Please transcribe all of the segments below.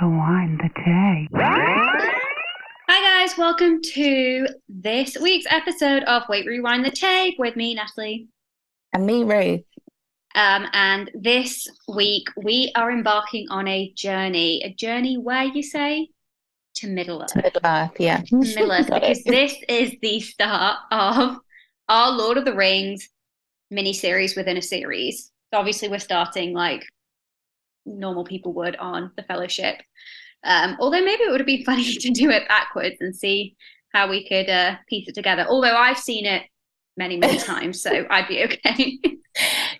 Rewind the tape. Hi guys, welcome to this week's episode of Wait Rewind the Tape with me, Natalie. And me, Ruth. Um, and this week we are embarking on a journey, a journey where you say to Middle Earth. To Middle Earth, yeah. Middle Earth, because this is the start of our Lord of the Rings mini series within a series. So obviously, we're starting like normal people would on the Fellowship. Um, although maybe it would have been funny to do it backwards and see how we could uh, piece it together. Although I've seen it many, many times, so I'd be okay.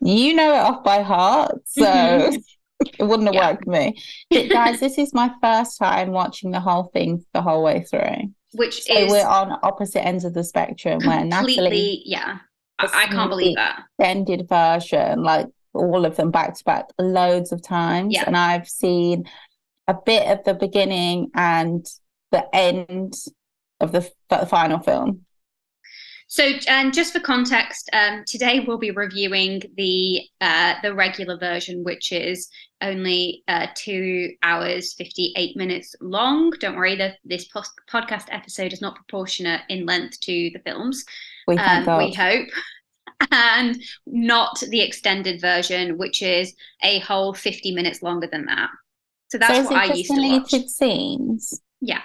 you know it off by heart, so Mhm. it wouldn't have Yeah. worked for me. But guys, this is my first time watching the whole thing the whole way through. Which So is we're on opposite ends of the spectrum where completely, Natalie yeah. I, I can't believe that. extended version, like all of them back to back, loads of times. Yeah. And I've seen a bit of the beginning and the end of the, the final film. So, and just for context, um, today we'll be reviewing the uh, the regular version, which is only uh, two hours fifty eight minutes long. Don't worry, the, this post- podcast episode is not proportionate in length to the films. We Um, we hope, and not the extended version, which is a whole fifty minutes longer than that. So that's so what I used to watch. deleted scenes? Yeah.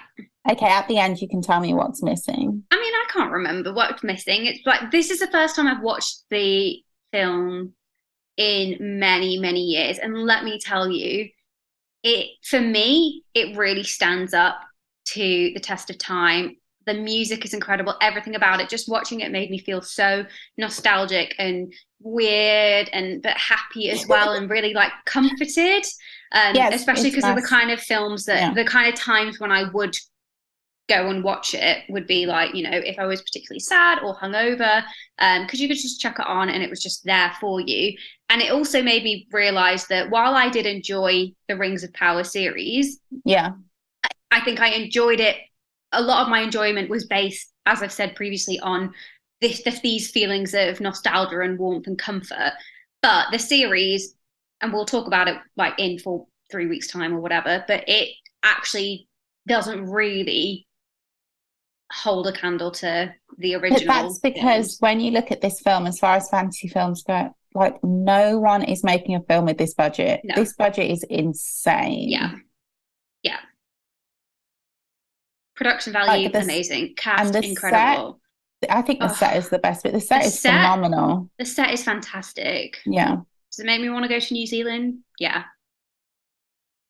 Okay, at the end you can tell me what's missing. I mean, I can't remember what's missing. It's like this is the first time I've watched the film in many, many years. And let me tell you, it for me, it really stands up to the test of time. The music is incredible, everything about it. Just watching it made me feel so nostalgic and weird and but happy as well and really like comforted. Um, Yes, especially because of the kind of films that Yeah. the kind of times when I would go and watch it would be like you know if i was particularly sad or hungover um because you could just chuck it on and it was just there for you and it also made me realize that while i did enjoy the rings of power series Yeah. i think i enjoyed it a lot of my enjoyment was based as i've said previously on this, this these feelings of nostalgia and warmth and comfort but the series and we'll talk about it like in for three weeks time or whatever but it actually doesn't really hold a candle to the original. But that's because films. when you look at this film, as far as fantasy films go, like no one is making a film with this budget. No. This budget is insane. yeah yeah production value Like the amazing cast incredible I think the Ugh. set is the best bit. The set The is set- phenomenal. the set is fantastic Yeah. does it make me want to go to new zealand yeah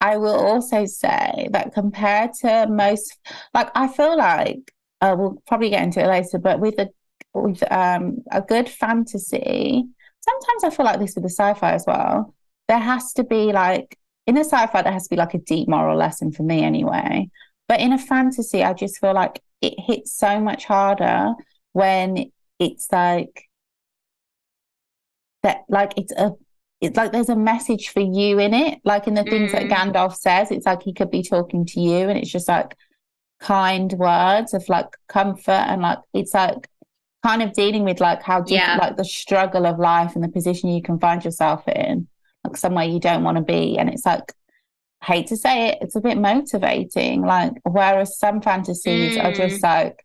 I will also say that compared to most, like I feel like uh, we'll probably get into it later, but with a with um a good fantasy, sometimes I feel like this with the sci-fi as well. There has to be like in a sci-fi, there has to be like a deep moral lesson for me anyway. But in a fantasy, I just feel like it hits so much harder when it's like that, like it's a it's like there's a message for you in it. Like in the things that Mm. Gandalf says, it's like he could be talking to you, and it's just like kind words of like comfort and like it's like kind of dealing with like how deep, Yeah. like the struggle of life and the position you can find yourself in, like somewhere you don't want to be. And it's like, hate to say it, it's a bit motivating. Like, whereas some fantasies are just like,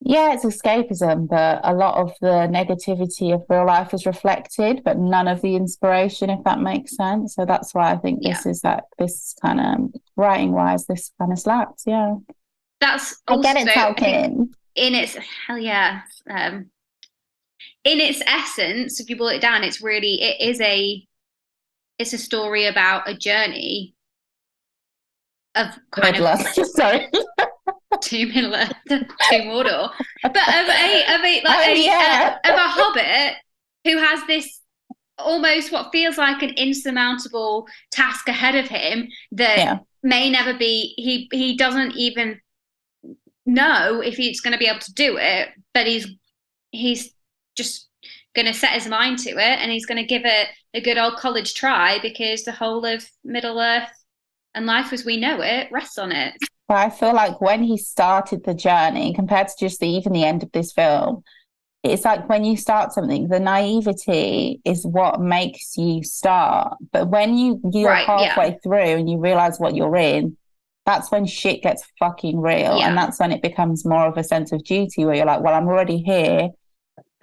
yeah, it's escapism, but a lot of the negativity of real life is reflected, but none of the inspiration, if that makes sense. So that's why I think this is like this kind of writing wise, this kind of slaps. Yeah. that's I get it, Tolkien. in its hell yeah um in its essence if you boil it down it's really it is a it's a story about a journey of kind Middle of Earth. Sorry. to Middle Earth, to Mordor, but of a of a like Oh, a, yeah. uh, of a hobbit who has this almost what feels like an insurmountable task ahead of him that Yeah. may never be he he doesn't even know if he's going to be able to do it but he's he's just going to set his mind to it and he's going to give it a good old college try because the whole of middle earth and life as we know it rests on it But I feel like when he started the journey, compared to just the, even the end of this film, it's like when you start something, the naivety is what makes you start. But when you you're Right, yeah. halfway through and you realize what you're in, that's when shit gets fucking real. Yeah. And that's when it becomes more of a sense of duty where you're like, well, I'm already here.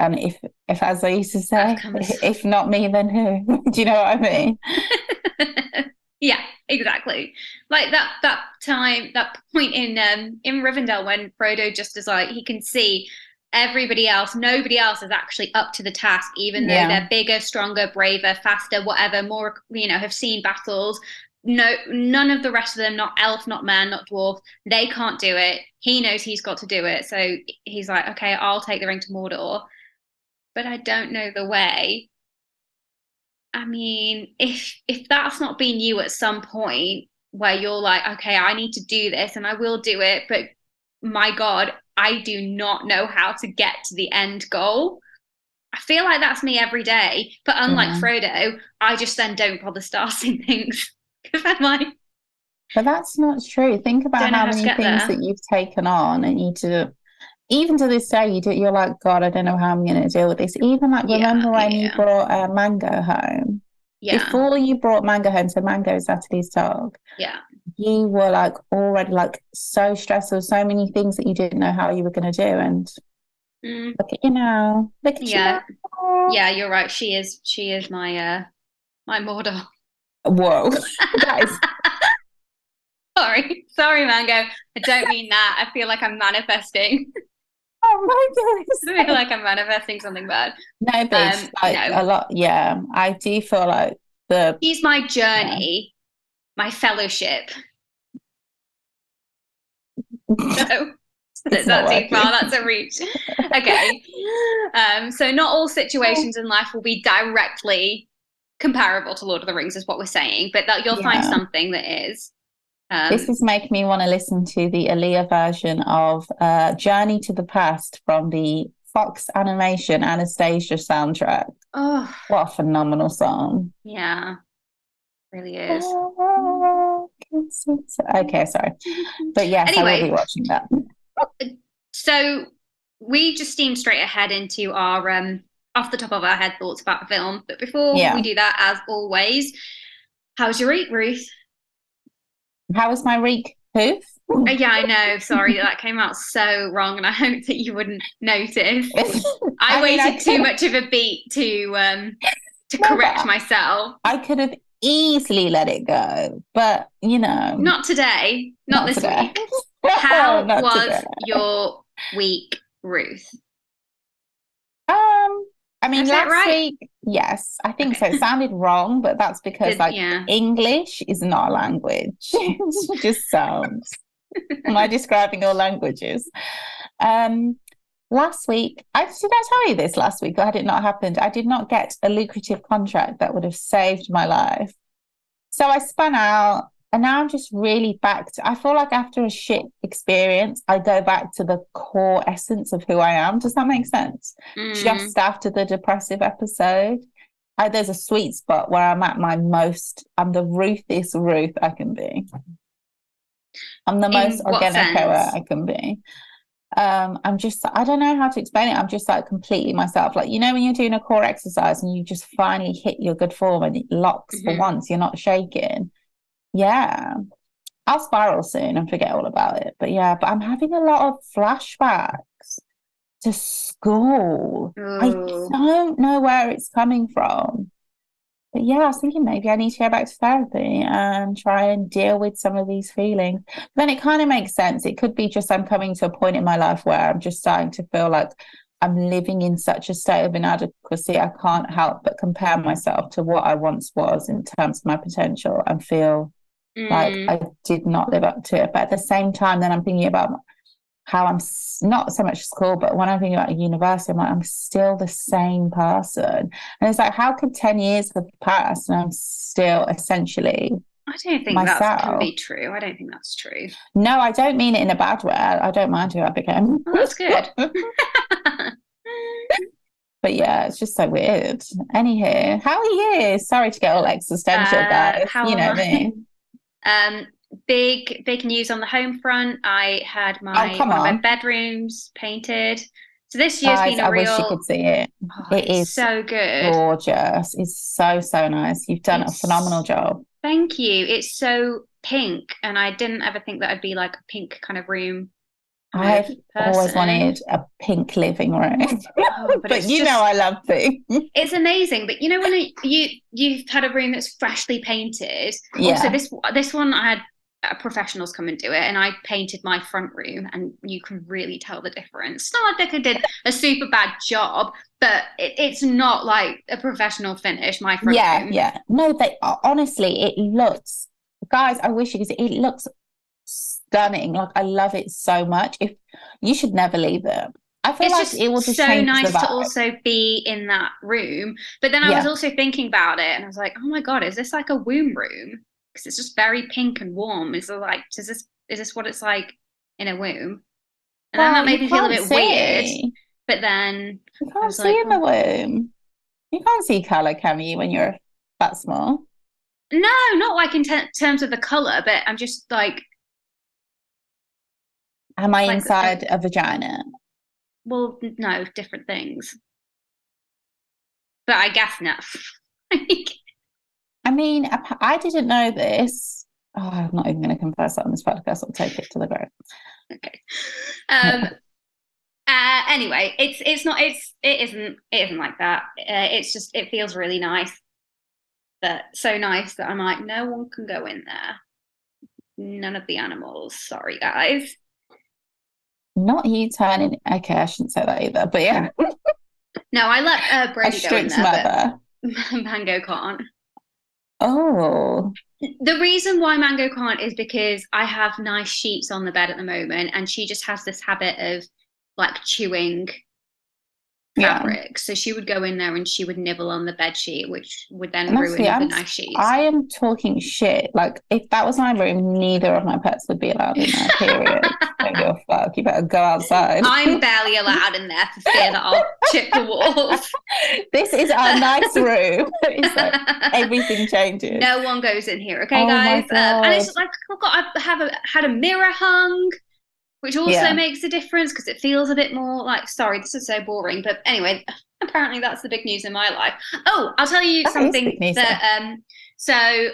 And if if as I used to say, if not me, then who? Do you know what I mean? yeah, exactly. Like that that time, that point in um in Rivendell when Frodo just is like he can see everybody else, nobody else is actually up to the task, even though Yeah. they're bigger, stronger, braver, faster, whatever, more you know, have seen battles. No, none of the rest of them, not elf, not man, not dwarf, they can't do it. He knows he's got to do it, so he's like, okay, I'll take the ring to Mordor, but I don't know the way. I mean, if if that's not been you at some point where you're like, okay, I need to do this and I will do it, but my God, I do not know how to get to the end goal. I feel like that's me every day. But unlike Yeah. Frodo, I just then don't bother starting things. Because I'm like, But that's not true. Think about how how many things there. that you've taken on and you do even to this day you do you're like, God, I don't know how I'm gonna deal with this. Even like Yeah, remember when you yeah. brought uh, Mango home? yeah, Before you brought Mango home, so Mango is Natalie's dog, yeah, you were like already like so stressed. There so many things that you didn't know how you were gonna do. And Mm, look at you now. Look at Yeah. you now. yeah. You're right. She is. She is my uh my Mordor. Whoa. that is Sorry, sorry, Mango. I don't mean that. I feel like I'm manifesting. oh my goodness. I feel like I'm manifesting something bad. No, but Um, like no. a lot. Yeah, I do feel like the He's my journey, my fellowship. No, It's that's too far. That's a reach. Okay. Um, so not all situations in life will be directly comparable to Lord of the Rings, is what we're saying, but that you'll find something that is. Um, This is making me want to listen to the Aaliyah version of uh, Journey to the Past from the Fox Animation Anastasia soundtrack. oh What a phenomenal song. yeah, really is. Okay, sorry. But yes, I will Anyway. be watching that. So we just steam straight ahead into our um off the top of our head thoughts about the film. But before Yeah. we do that, as always, how's your week, Ruth? How was my reek hoof? Uh, yeah, I know. Sorry, that came out so wrong, and I hope that you wouldn't notice. I, I mean, I waited too much of a beat to um to No, correct myself. I could have easily let it go, but you know, Not today, not, this today. week. How was today. your week, Ruth? Um, I mean, Is last right? week, yes, I think so. It sounded wrong, but that's because like yeah. English is not a language. it just sounds. Am I describing all languages? Um, last week, I did I tell you this last week, or had it not happened? I did not get a lucrative contract that would have saved my life. So I spun out, and now I'm just really back to. I feel like after a shit experience, I go back to the core essence of who I am. Does that make sense? Mm, just after the depressive episode. I, there's a sweet spot where I'm at my most, I'm the ruthiest Ruth I can be. I'm the In most organic? I can be. Um, I'm just, I don't know how to explain it. I'm just like completely myself. Like, you know, when you're doing a core exercise and you just finally hit your good form and it locks for Mhm. once, you're not shaking. Yeah. I'll spiral soon and forget all about it. But yeah, but I'm having a lot of flashbacks to school. I don't know where it's coming from. But yeah, I was thinking maybe I need to go back to therapy and try and deal with some of these feelings. Then it kind of makes sense. It could be just I'm coming to a point in my life where I'm just starting to feel like I'm living in such a state of inadequacy. I can't help but compare myself to what I once was in terms of my potential and feel like Mm, I did not live up to it. But at the same time, then I'm thinking about how I'm not so much school, but when I'm thinking about a university, I'm like, I'm still the same person. And it's like, how could 10 years have passed and I'm still essentially, I don't think that can myself. be true. I don't think that's true. no, I don't mean it in a bad way. I don't mind who I became. Oh, that's good. But yeah, it's just so weird. Anywho, how are you? Sorry to get all existential, Uh, guys. You know I? me. Um, big big news on the home front. I had my Oh, my bedrooms painted. So this year's Guys, been a I real. I wish you could see it. Oh, it's so good. Gorgeous. It's so, so nice. You've done a phenomenal job. Thank you. It's so pink, and I didn't ever think that I'd be like a pink kind of room. I've always wanted a pink living room. Oh, but it's you just- know I love pink. it's amazing. But you know when you you've had a room that's freshly painted. Yeah. Also, this this one I had uh, professionals come and do it, and I painted my front room, and you can really tell the difference. It's not like I did a super bad job, but it, it's not like a professional finish. My front yeah, room. yeah. No, they honestly, it looks, guys. I wish you could see. It looks stunning. Like I love it so much. If you should never leave it. I feel it's like just it will just so nice to also be in that room. But then I was also thinking about it, and I was like, oh my god, is this like a womb room? Because it's just very pink and warm. Is it like, is this is this what it's like in a womb? And then that made me feel a bit weird. But then You can't was see like, in the oh. womb. You can't see color, can you, when you're that small? no, not like in ter- terms of the color, but I'm just like, Am I Like, inside a vagina? well, no, different things. But I guess not. I mean, I didn't know this. Oh, I'm not even going to confess that on this podcast. I'll take it to the grave. okay. Um. Uh, anyway, it's it's not it's it isn't it isn't like that. Uh, it's just it feels really nice, but so nice that I'm like no one can go in there. None of the animals. Sorry, guys. Not you turning. Okay, I shouldn't say that either. But yeah, No, I let uh, Brady go in there, mother. but Mango can't. Oh, The reason why Mango can't is because I have nice sheets on the bed at the moment, and she just has this habit of like chewing yeah. fabric. So she would go in there and she would nibble on the bed sheet, which would then ruin the I'm- nice sheets. I am talking shit. Like, if that was my room, neither of my pets would be allowed in there. Period. Don't give a fuck. You better go outside. I'm barely allowed in there for fear that I'll chip the walls. this is our nice room. it's like everything changes. no one goes in here, okay, Oh guys? Um, and it's God. like I've got I have a had a mirror hung, which also Yeah. makes a difference because it feels a bit more like sorry, this is so boring. But anyway, apparently that's the big news in my life. Oh, I'll tell you That something that um so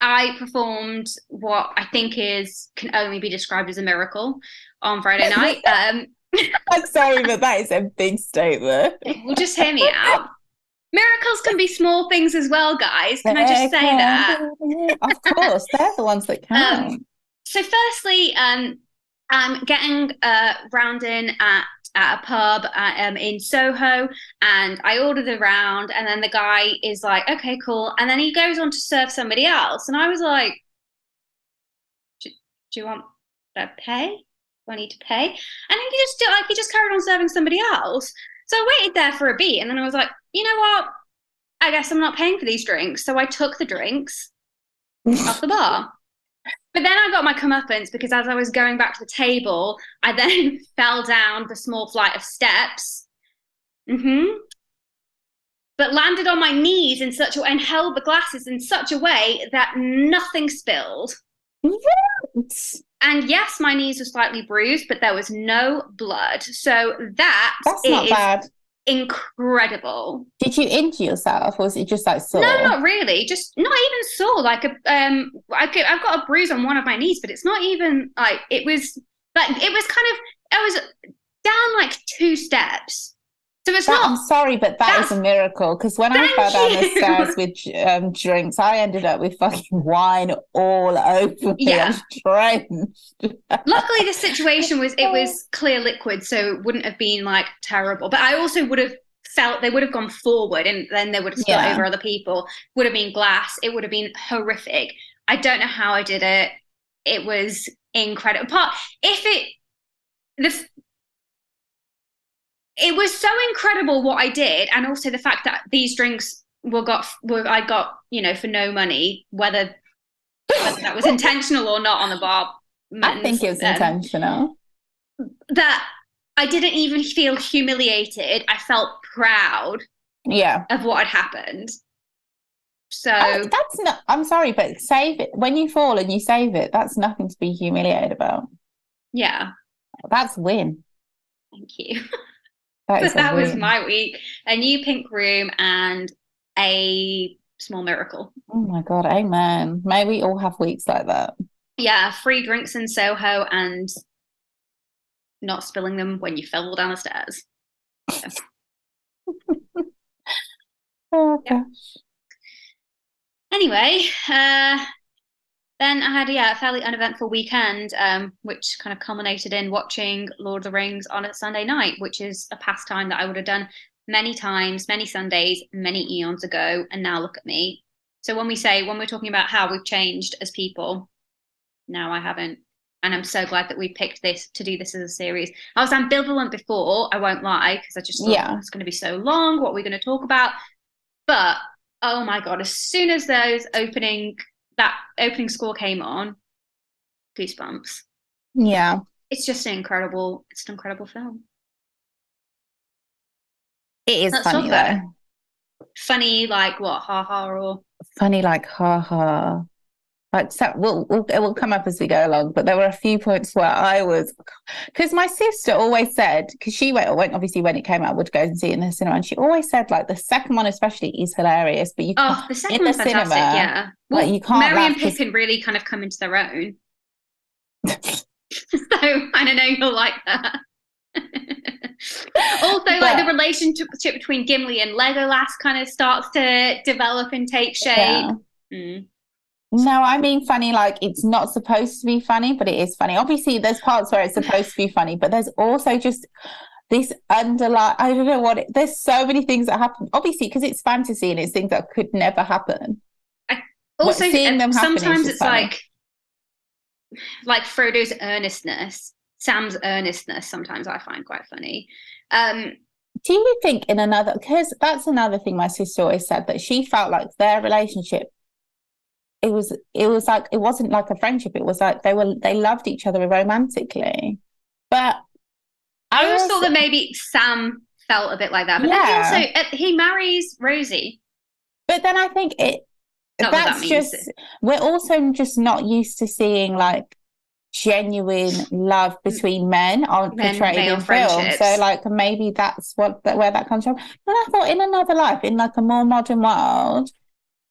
I performed what I think is can only be described as a miracle on Friday night. Um I'm sorry, but that is a big statement. well just hear me out. Miracles can be small things as well, guys. Can I just say that? Of course, they're the ones that count. Um, so firstly, um, I'm getting uh, round in at, at a pub uh, um, in Soho, and I order the round, and then the guy is like, "Okay, cool," and then he goes on to serve somebody else, and I was like, "Do, do you want to pay? Do I need to pay?" And he just did, like he just carried on serving somebody else. So I waited there for a beat, and then I was like, "You know what? I guess I'm not paying for these drinks." So I took the drinks off the bar. But then I got my comeuppance because as I was going back to the table, I then fell down the small flight of steps. hmm But landed on my knees in such a way and held the glasses in such a way that nothing spilled. And yes, my knees were slightly bruised, but there was no blood. So that That's not bad. Incredible. Did you injure yourself, or was it just like sore? No, not really. Just not even sore. Like a um, I could, I've got a bruise on one of my knees, but it's not even like it was. Like it was kind of. I was down like two steps, so it's That- I'm sorry, but that is a miracle. Because when I fell down the stairs with um, drinks, I ended up with fucking wine all over me. Yeah. Drenched. Luckily, the situation was it was clear liquid, so it wouldn't have been like terrible. But I also would have felt they would have gone forward, and then they would have spilled Yeah. over other people. Would have been glass. It would have been horrific. I don't know how I did it. It was incredible. Part if it the it was so incredible what I did, and also the fact that these drinks were got were I got you know for no money, whether whether that was intentional or not on the bar. I think it was um, intentional. that I didn't even feel humiliated. I felt proud Yeah. of what had happened. So Oh, that's not. I'm sorry, but save it when you fall and you save it. That's nothing to be humiliated about. yeah, That's win. thank you. That, but that was my week. A new pink room and a small miracle. Oh my God, amen. May we all have weeks like that. Yeah, free drinks in Soho and not spilling them when you fell down the stairs. Oh, Yeah. gosh. Anyway, uh, then I had yeah a fairly uneventful weekend, um, which kind of culminated in watching Lord of the Rings on a Sunday night, which is a pastime that I would have done many times, many Sundays, many eons ago, and now look at me. So when we say when we're talking about how we've changed as people, no, I haven't. And I'm so glad that we picked this to do this as a series. I was ambivalent before, I won't lie, because I just thought Yeah. "Oh, it's going to be so long. What we're we going to talk about? But oh my god, as soon as those opening that opening score came on, goosebumps. Yeah. It's just an incredible, it's an incredible film. It is Let's funny though. Funny, like what, ha ha or Funny like ha ha. Like so we'll, we'll it will come up as we go along, but there were a few points where I was because my sister always said because she went, went obviously when it came out would go and see it in the cinema and she always said like the second one especially is hilarious, but you Oh, the second in the one's fantastic, cinema, yeah. like, Well, you can't Merry and 'cause- Pippin really kind of come into their own. so I don't know you'll like that. also, like the relationship between Gimli and Legolas kind of starts to develop and take shape. Yeah. Mm. No, I mean funny like it's not supposed to be funny, but it is funny. Obviously, there's parts where it's supposed to be funny, but there's also just this underlying. I don't know what. It, there's so many things that happen. Obviously, because it's fantasy and it's things that could never happen. What- Also, seeing them sometimes it's funny. like like Frodo's earnestness, Sam's earnestness. Sometimes I find quite funny. Um, Do you think in another? Because that's another thing my sister always said that she felt like their relationship. It was. It was like it wasn't like a friendship. It was like they were. They loved each other romantically, but I always thought that maybe Sam felt a bit like that, but Yeah. then he also uh, he marries Rosie. But then I think it Not that's that just we're also just not used to seeing like genuine love between men on Men, portrayed in film. So like maybe that's what that where that comes from. And I thought in another life, in like a more modern world,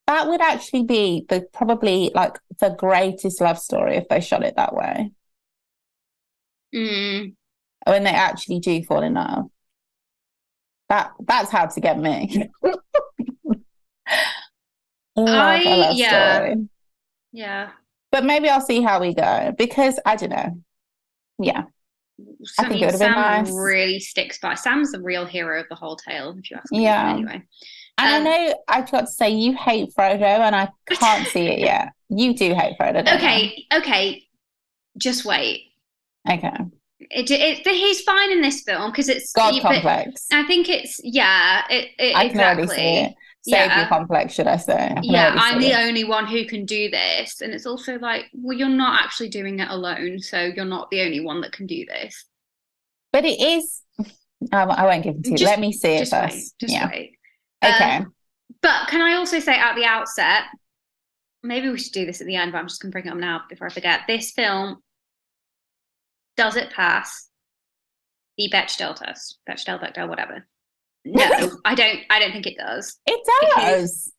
that would actually be the probably like the greatest love story if they shot it that way. Mm, When they actually do fall in love. That that's how to get me. I- yeah. story. yeah. But maybe I'll see how we go because I don't know. Yeah. I think it would've been nice. really sticks by. Sam's the real hero of the whole tale, if you ask me. Yeah. Anyway, And Um, I know I've got to say you hate Frodo and I can't see it yet. You do hate Frodo. don't okay, okay. Just wait. Okay. It, it, he's fine in this film because it's God complex. I think it's yeah. It, it I can exactly. already see it. Savior Yeah. complex, should I say? I yeah, I'm the it. only one who can do this. And it's also like, well, you're not actually doing it alone. So you're not the only one that can do this. But it is. Um, I won't give it to you. Let me see it first. wait. Just yeah. wait. Okay. Um, But can I also say at the outset, maybe we should do this at the end, but I'm just going to bring it up now before I forget. This film, does it pass the Bechdel test? Bechdel, Bechdel, whatever. No, I don't. I don't think it does. it does.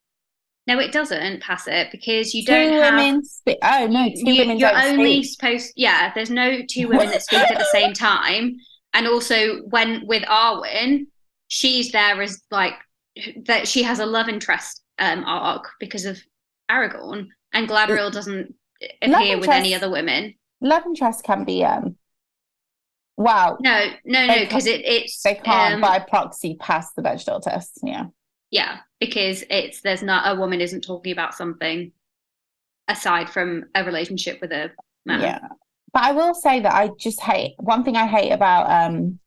No, it doesn't pass it because you Two don't have. women speak. Oh no, two you, women you're only speak. supposed yeah there's no two women that speak at the same time and also when with arwen she's there as like that she has a love interest um arc because of aragorn and galadriel doesn't appear with any other women Love interest can be um. Wow, no no no because it, it's they can't um, by proxy pass the vegetable test. Yeah. yeah because it's there's not a woman isn't talking about something aside from a relationship with a man Yeah. But I will say that I just hate one thing I hate about um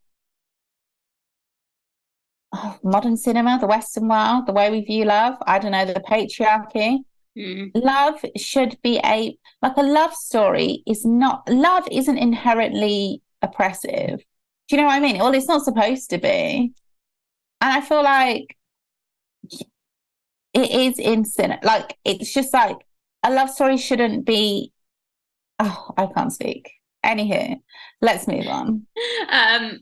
oh, modern cinema, the Western world, the way we view love. I don't know, the patriarchy. Mm. Love should be a like a love story is not love isn't inherently oppressive. Do you know what I mean? Well, it's not supposed to be. And I feel like it is in cinema. Like it's just like a love story shouldn't be oh, I can't speak. Anywho, let's move on. um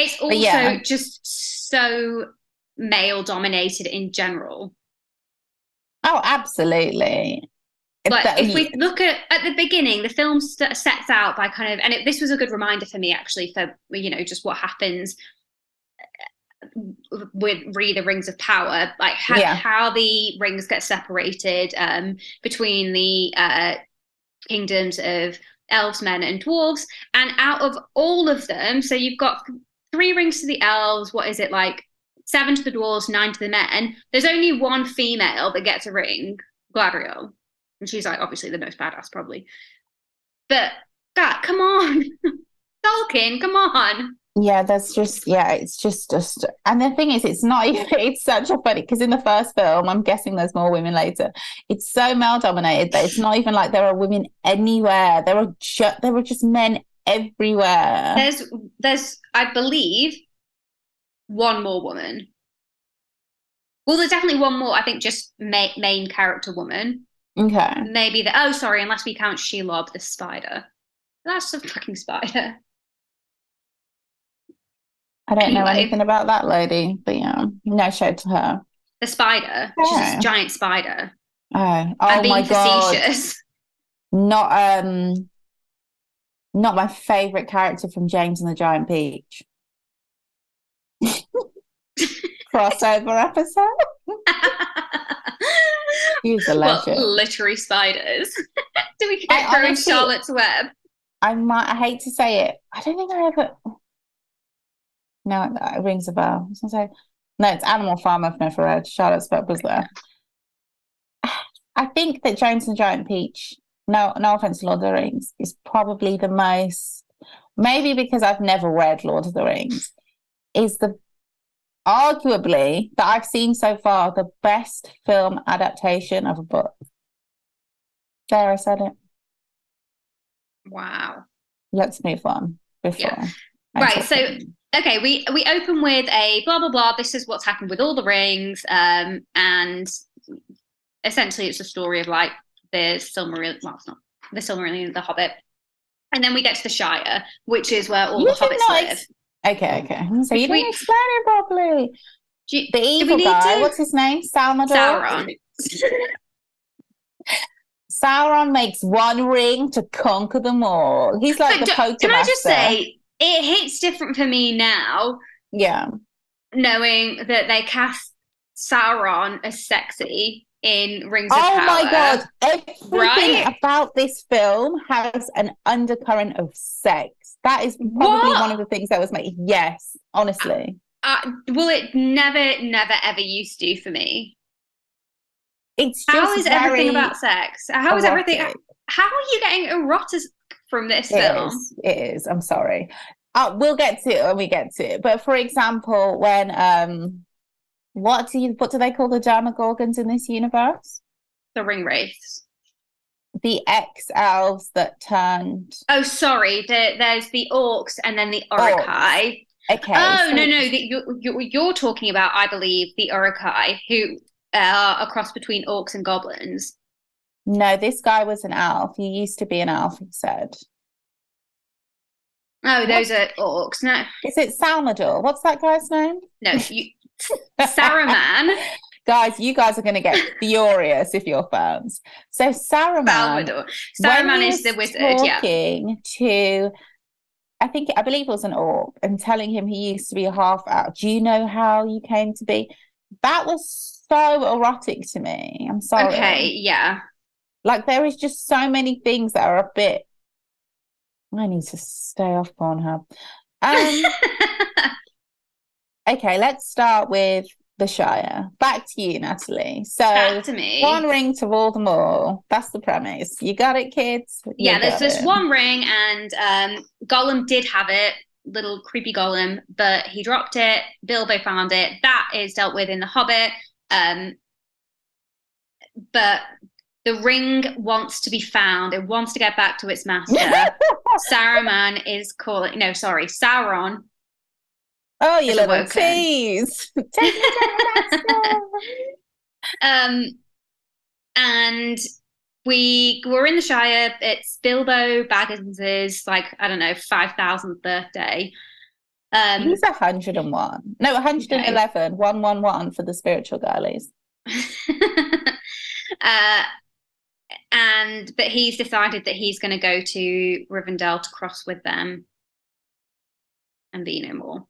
It's also yeah. just so male dominated in general. Oh, absolutely. But that, if we look at at the beginning, the film st- sets out by kind of, and it, this was a good reminder for me actually for you know just what happens uh, with re the rings of power, like how, yeah. how the rings get separated um, between the uh, kingdoms of elves, men, and dwarves, and out of all of them, so you've got three rings to the elves. What is it like? Seven to the dwarves, nine to the men. There's only one female that gets a ring, Galadriel and she's like obviously the most badass, probably. But God, come on. Tolkien, come on. Yeah, that's just yeah, it's just just and the thing is it's not even it's such a funny because in the first film, I'm guessing there's more women later. It's so male dominated that it's not even like there are women anywhere. There are just there are just men everywhere. There's there's I believe one more woman. Well, there's definitely one more. I think just ma- main character woman. Okay. Maybe the oh sorry, unless we count Shelob the spider. That's a fucking spider. I don't anyway. know anything about that lady, but yeah, no show to her. The spider, yeah. she's a giant spider. Oh, oh my facetious. god! Not um, not my favorite character from James and the Giant Peach. Crossover episode. He's a legend. Literary spiders? Do we get through Charlotte's Web? I might. I hate to say it. I don't think I ever. No, it rings a bell. I was gonna say no. It's Animal Farm. I've never read. Charlotte's Web was there. I think that James and Giant Peach. No, no offense, Lord of the Rings is probably the most. Maybe because I've never read Lord of the Rings, is the arguably that I've seen so far the best film adaptation of a book. There, I said it. Wow. Let's move on before. Yeah. Right. So, okay, we we open with a blah blah blah. This is what's happened with all the rings, um, and essentially it's a story of like the Silmarillion. Well, it's not the Silmarillion, the Hobbit, and then we get to the Shire, which is where all you the hobbits live. Okay, okay. So you didn't explain it properly. You, the evil guy, to... what's his name? Salmador. Sauron. Sauron makes one ring to conquer them all. He's like but the poker Can I just say, it hits different for me now. Yeah. Knowing that they cast Sauron as sexy in Rings of oh. Oh my god! Everything right? about this film has an undercurrent of sex. That is probably what? one of the things that was made. Yes, honestly. Uh, well, it never, never, ever used to for me. It's how is everything about sex? How is erotic. everything? How are you getting erotic from this it film? Is, it is. I'm sorry. Uh, we'll get to it when we get to it. But for example, when um, what do you what do they call the Demogorgons in this universe? The ring wraiths the ex elves that turned. Oh, sorry. The, there's the orcs and then the Uruk-hai. Okay. Oh so... no, no. The, you, you're talking about, I believe, the Uruk-hai, who uh, are a cross between orcs and goblins. No, this guy was an elf. He used to be an elf. He said. Oh, those what? are orcs. No, is it Salmador? What's that guy's name? No, you, Saruman. guys, you guys are going to get furious if you're fans. So Saruman, Salvador. Saruman is the wizard. Talking yeah. to, I think I believe it was an orc, and telling him he used to be a half out. Do you know how you came to be? That was so erotic to me. I'm sorry. Okay, yeah. Like there is just so many things that are a bit. I need to stay off Pornhub. Um, okay, let's start with the Shire. Back to you, Natalie. So Back to me. one ring to rule them all. That's the premise. You got it, kids. You yeah, there's this one ring, and um, Gollum did have it, little creepy Gollum, but he dropped it. Bilbo found it. That is dealt with in The Hobbit. Um, but the ring wants to be found. It wants to get back to its master. Saruman is calling. No, sorry, Sauron Oh, you little tease. um, and we were in the Shire. It's Bilbo Baggins's like I don't know five thousandth birthday, Um, He's 101. No, 111. 111 for the spiritual girlies. uh, and but he's decided that he's going to go to Rivendell to cross with them and be no more.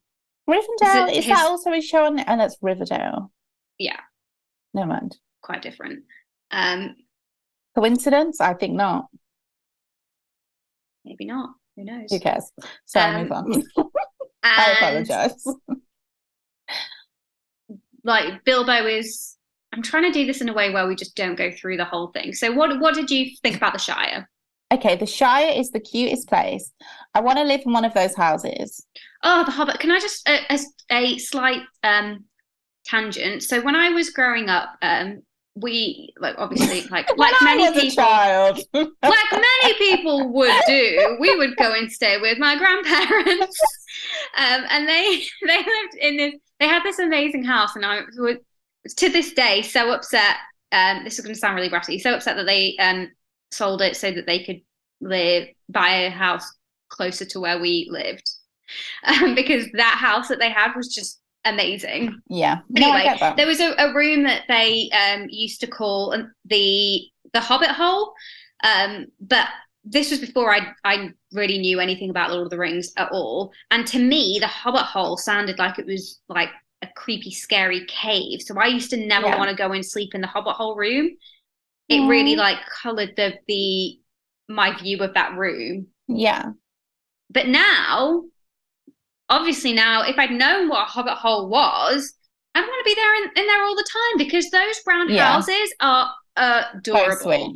Rivendell, is his- that also a show on? Oh, that's Riverdale. Yeah. Never mind. Quite different. Um, Coincidence? I think not. maybe not. Who knows? Who cares? So Um, move on. I apologize. Like Bilbo is. I'm trying to do this in a way where we just don't go through the whole thing. So, what what did you think about the Shire? Okay, the Shire is the cutest place. I want to live in one of those houses. Oh, the Hobbit. Can I just a, a, a slight um tangent? So when I was growing up, um, we like obviously like like many people, like many people would do, we would go and stay with my grandparents. um, and they they lived in this. They had this amazing house, and I was to this day so upset. Um, this is going to sound really bratty. So upset that they um sold it so that they could live buy a house closer to where we lived, um, because that house that they had was just amazing. yeah. Anyway, that. There was a, a room that they um, used to call the the Hobbit hole, um, but this was before I I really knew anything about Lord of the Rings at all. And to me, the Hobbit hole sounded like it was like a creepy, scary cave. So I used to never Yeah. want to go and sleep in the Hobbit hole room. It really mm-hmm. like coloured the the my view of that room. Yeah. But now, obviously, now if I'd known what a Hobbit hole was, I'd want to be there in, in there all the time because those brown Yeah. houses are adorable.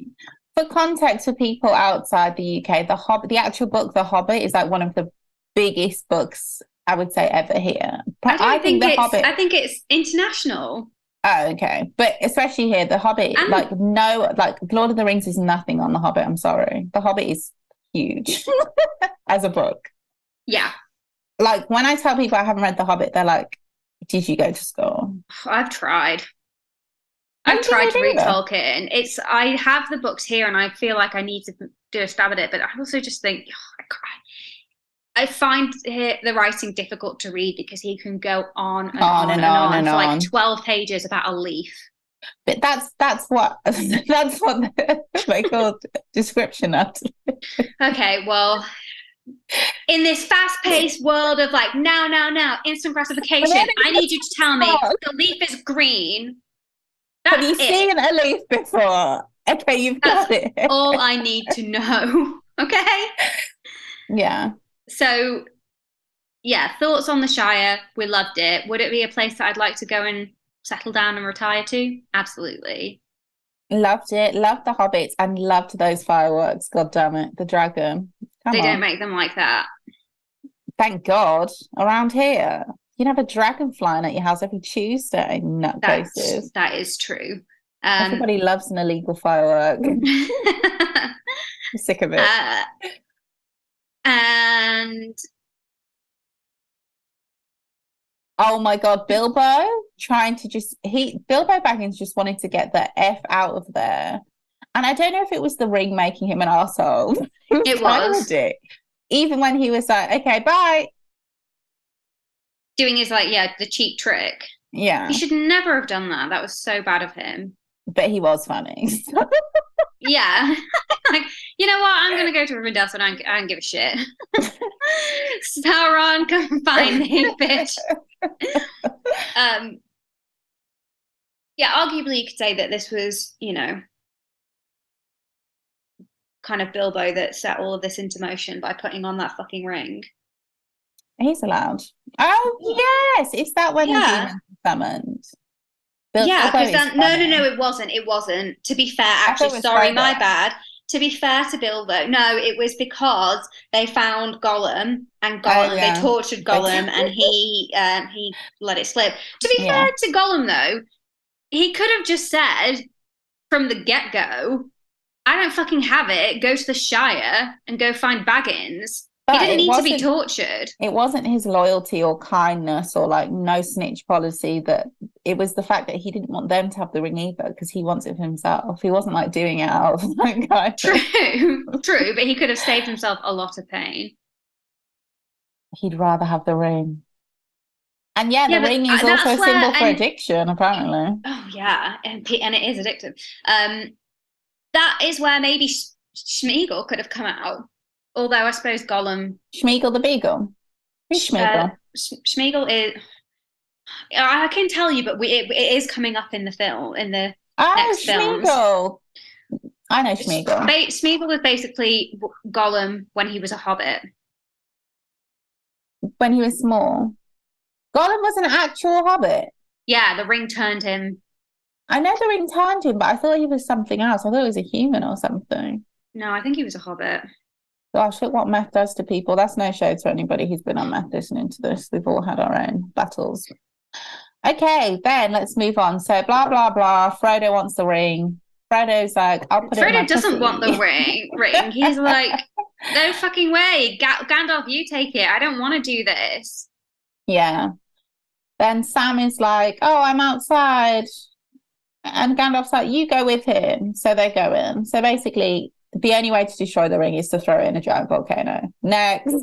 For context, for people outside the UK, the Hobbit, the actual book, The Hobbit, is like one of the biggest books I would say ever here. I don't think, The. Hobbit. I think it's international. Oh, okay. But especially here, The Hobbit, And- like no, like Lord of the Rings is nothing on The Hobbit. I'm sorry. The Hobbit is huge as a book. Yeah, Like when I tell people I haven't read The Hobbit, they're like, "Did you go to school?" I've tried. I I've tried to read. Tolkien. It's I have the books here, and I feel like I need to do a stab at it. But I also just think I cry. I find the writing difficult to read because he can go on and on, and on, and for on. like twelve pages about a leaf. But that's that's what that's what they call description of. Okay, well, in this fast-paced world of like now, now, now, instant gratification, I need you to tell me the leaf is green. That's Have you it. seen a leaf before? Okay, you've got it. All I need to know. Okay. Yeah. So, yeah, thoughts on the Shire? We loved it. Would it be a place that I'd like to go and settle down and retire to? Absolutely. Loved it. Loved the hobbits and loved those fireworks. God damn it. The dragon. Come they on. don't make them like that. Thank God. Around here. You'd have a dragon flying at your house every Tuesday. Nutcases. that is true. Um, Everybody loves an illegal firework. Sick of it. uh, and Oh my God, Bilbo trying to just he Bilbo Baggins just wanted to get the F out of there. And I don't know if it was the ring making him an asshole. It was. dick. Even when he was like, okay, bye. doing his like, yeah, the cheap trick. Yeah. He should never have done that. That was so bad of him. But he was funny. Yeah. like, you know what? I'm going to go to Rivendell so I don't, I don't give a shit. Sauron, come find me, bitch. um, yeah, arguably you could say that this was, you know, kind of Bilbo that set all of this into motion by putting on that fucking ring. He's allowed. Oh yes, is that when Yeah. the demons summoned? Bil- yeah, then no, no, no, it wasn't. It wasn't. To be fair, actually, sorry, my Frodo. bad. To be fair to Bill, though, no, it was because they found Gollum and Gollum. Oh, yeah. They tortured Gollum, and he um, he let it slip. To be Yeah. fair to Gollum, though, he could have just said from the get go, "I don't fucking have it. Go to the Shire and go find Baggins." But he didn't need to be tortured. It wasn't his loyalty or kindness or like no snitch policy that it was the fact that he didn't want them to have the ring either because he wants it for himself. He wasn't like doing it out of like True, true, but he could have saved himself a lot of pain. he'd rather have the ring. And yeah, Yeah, the ring uh, is also a symbol for and- addiction, apparently. Oh yeah, and and it is addictive. Um, that is where maybe Schmeagol could have come out. Although I suppose Gollum, Schmeagol the Beagle. Who's Schmeagol? uh, Schmeagol is. I can tell you, but we, it, it is coming up in the film. In the oh, next. I know Schmeagol. Ba- Schmeagol was basically Gollum when he was a hobbit. when he was small. Gollum was an actual hobbit. Yeah, the ring turned him. I know the ring turned him, but I thought he was something else. I thought he was a human or something. No, I think he was a hobbit. Gosh, look what meth does to people. That's no shade to anybody who's been on meth listening to this. We've all had our own battles. Okay, then let's move on. So blah blah blah. Frodo wants the ring. Frodo's like, I'll put it. Frodo doesn't pussy. want the ring. Ring. He's like, no fucking way, Ga- Gandalf, you take it. I don't want to do this. Yeah. Then Sam is like, Oh, I'm outside. And Gandalf's like, You go with him. So they go in. So basically, the only way to destroy the ring is to throw it in a giant volcano. Next.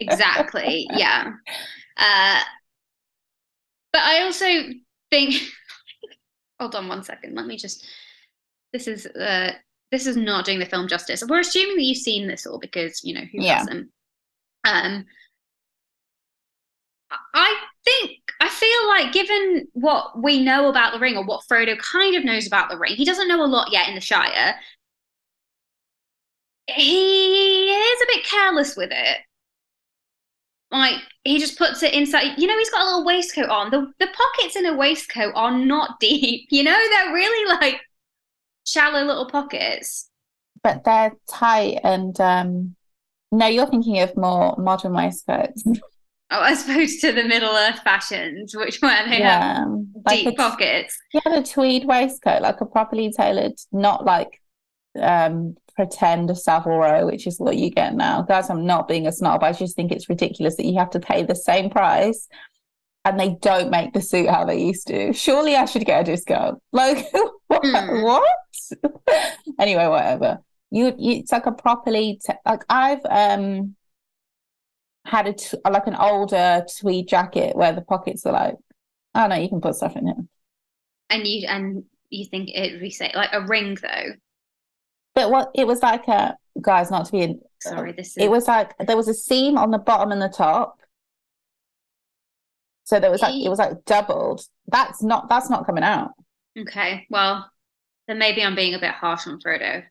Exactly. yeah. Uh, but I also think. Hold on one second. Let me just. This is uh, this is not doing the film justice. We're assuming that you've seen this all because you know who Yeah. hasn't. Um, I- I think I feel like given what we know about the ring or what Frodo kind of knows about the ring, he doesn't know a lot yet in the Shire. He is a bit careless with it. Like he just puts it inside. You know, he's got a little waistcoat on. The the pockets in a waistcoat are not deep. You know, they're really like shallow little pockets. but they're tight and um no, you're thinking of more modern waistcoats. Oh, as opposed to the Middle Earth fashions, which where they have Like deep a, pockets. Yeah, a tweed waistcoat, like a properly tailored, not like um pretend Savile Row, which is what you get now. Guys, I'm not being a snob. I just think it's ridiculous that you have to pay the same price and they don't make the suit how they used to. Surely I should get a discount. Like what? Hmm. what? anyway, whatever. You, you it's like a properly like I've um had a t- like an older tweed jacket where the pockets are like oh no, you can put stuff in it. And you and you think it would be say like a ring though. But what it was like a guys, not to be in, Sorry, this is it was like there was a seam on the bottom and the top. So there was like it was like doubled. That's not that's not coming out. okay. Well, then maybe I'm being a bit harsh on Frodo.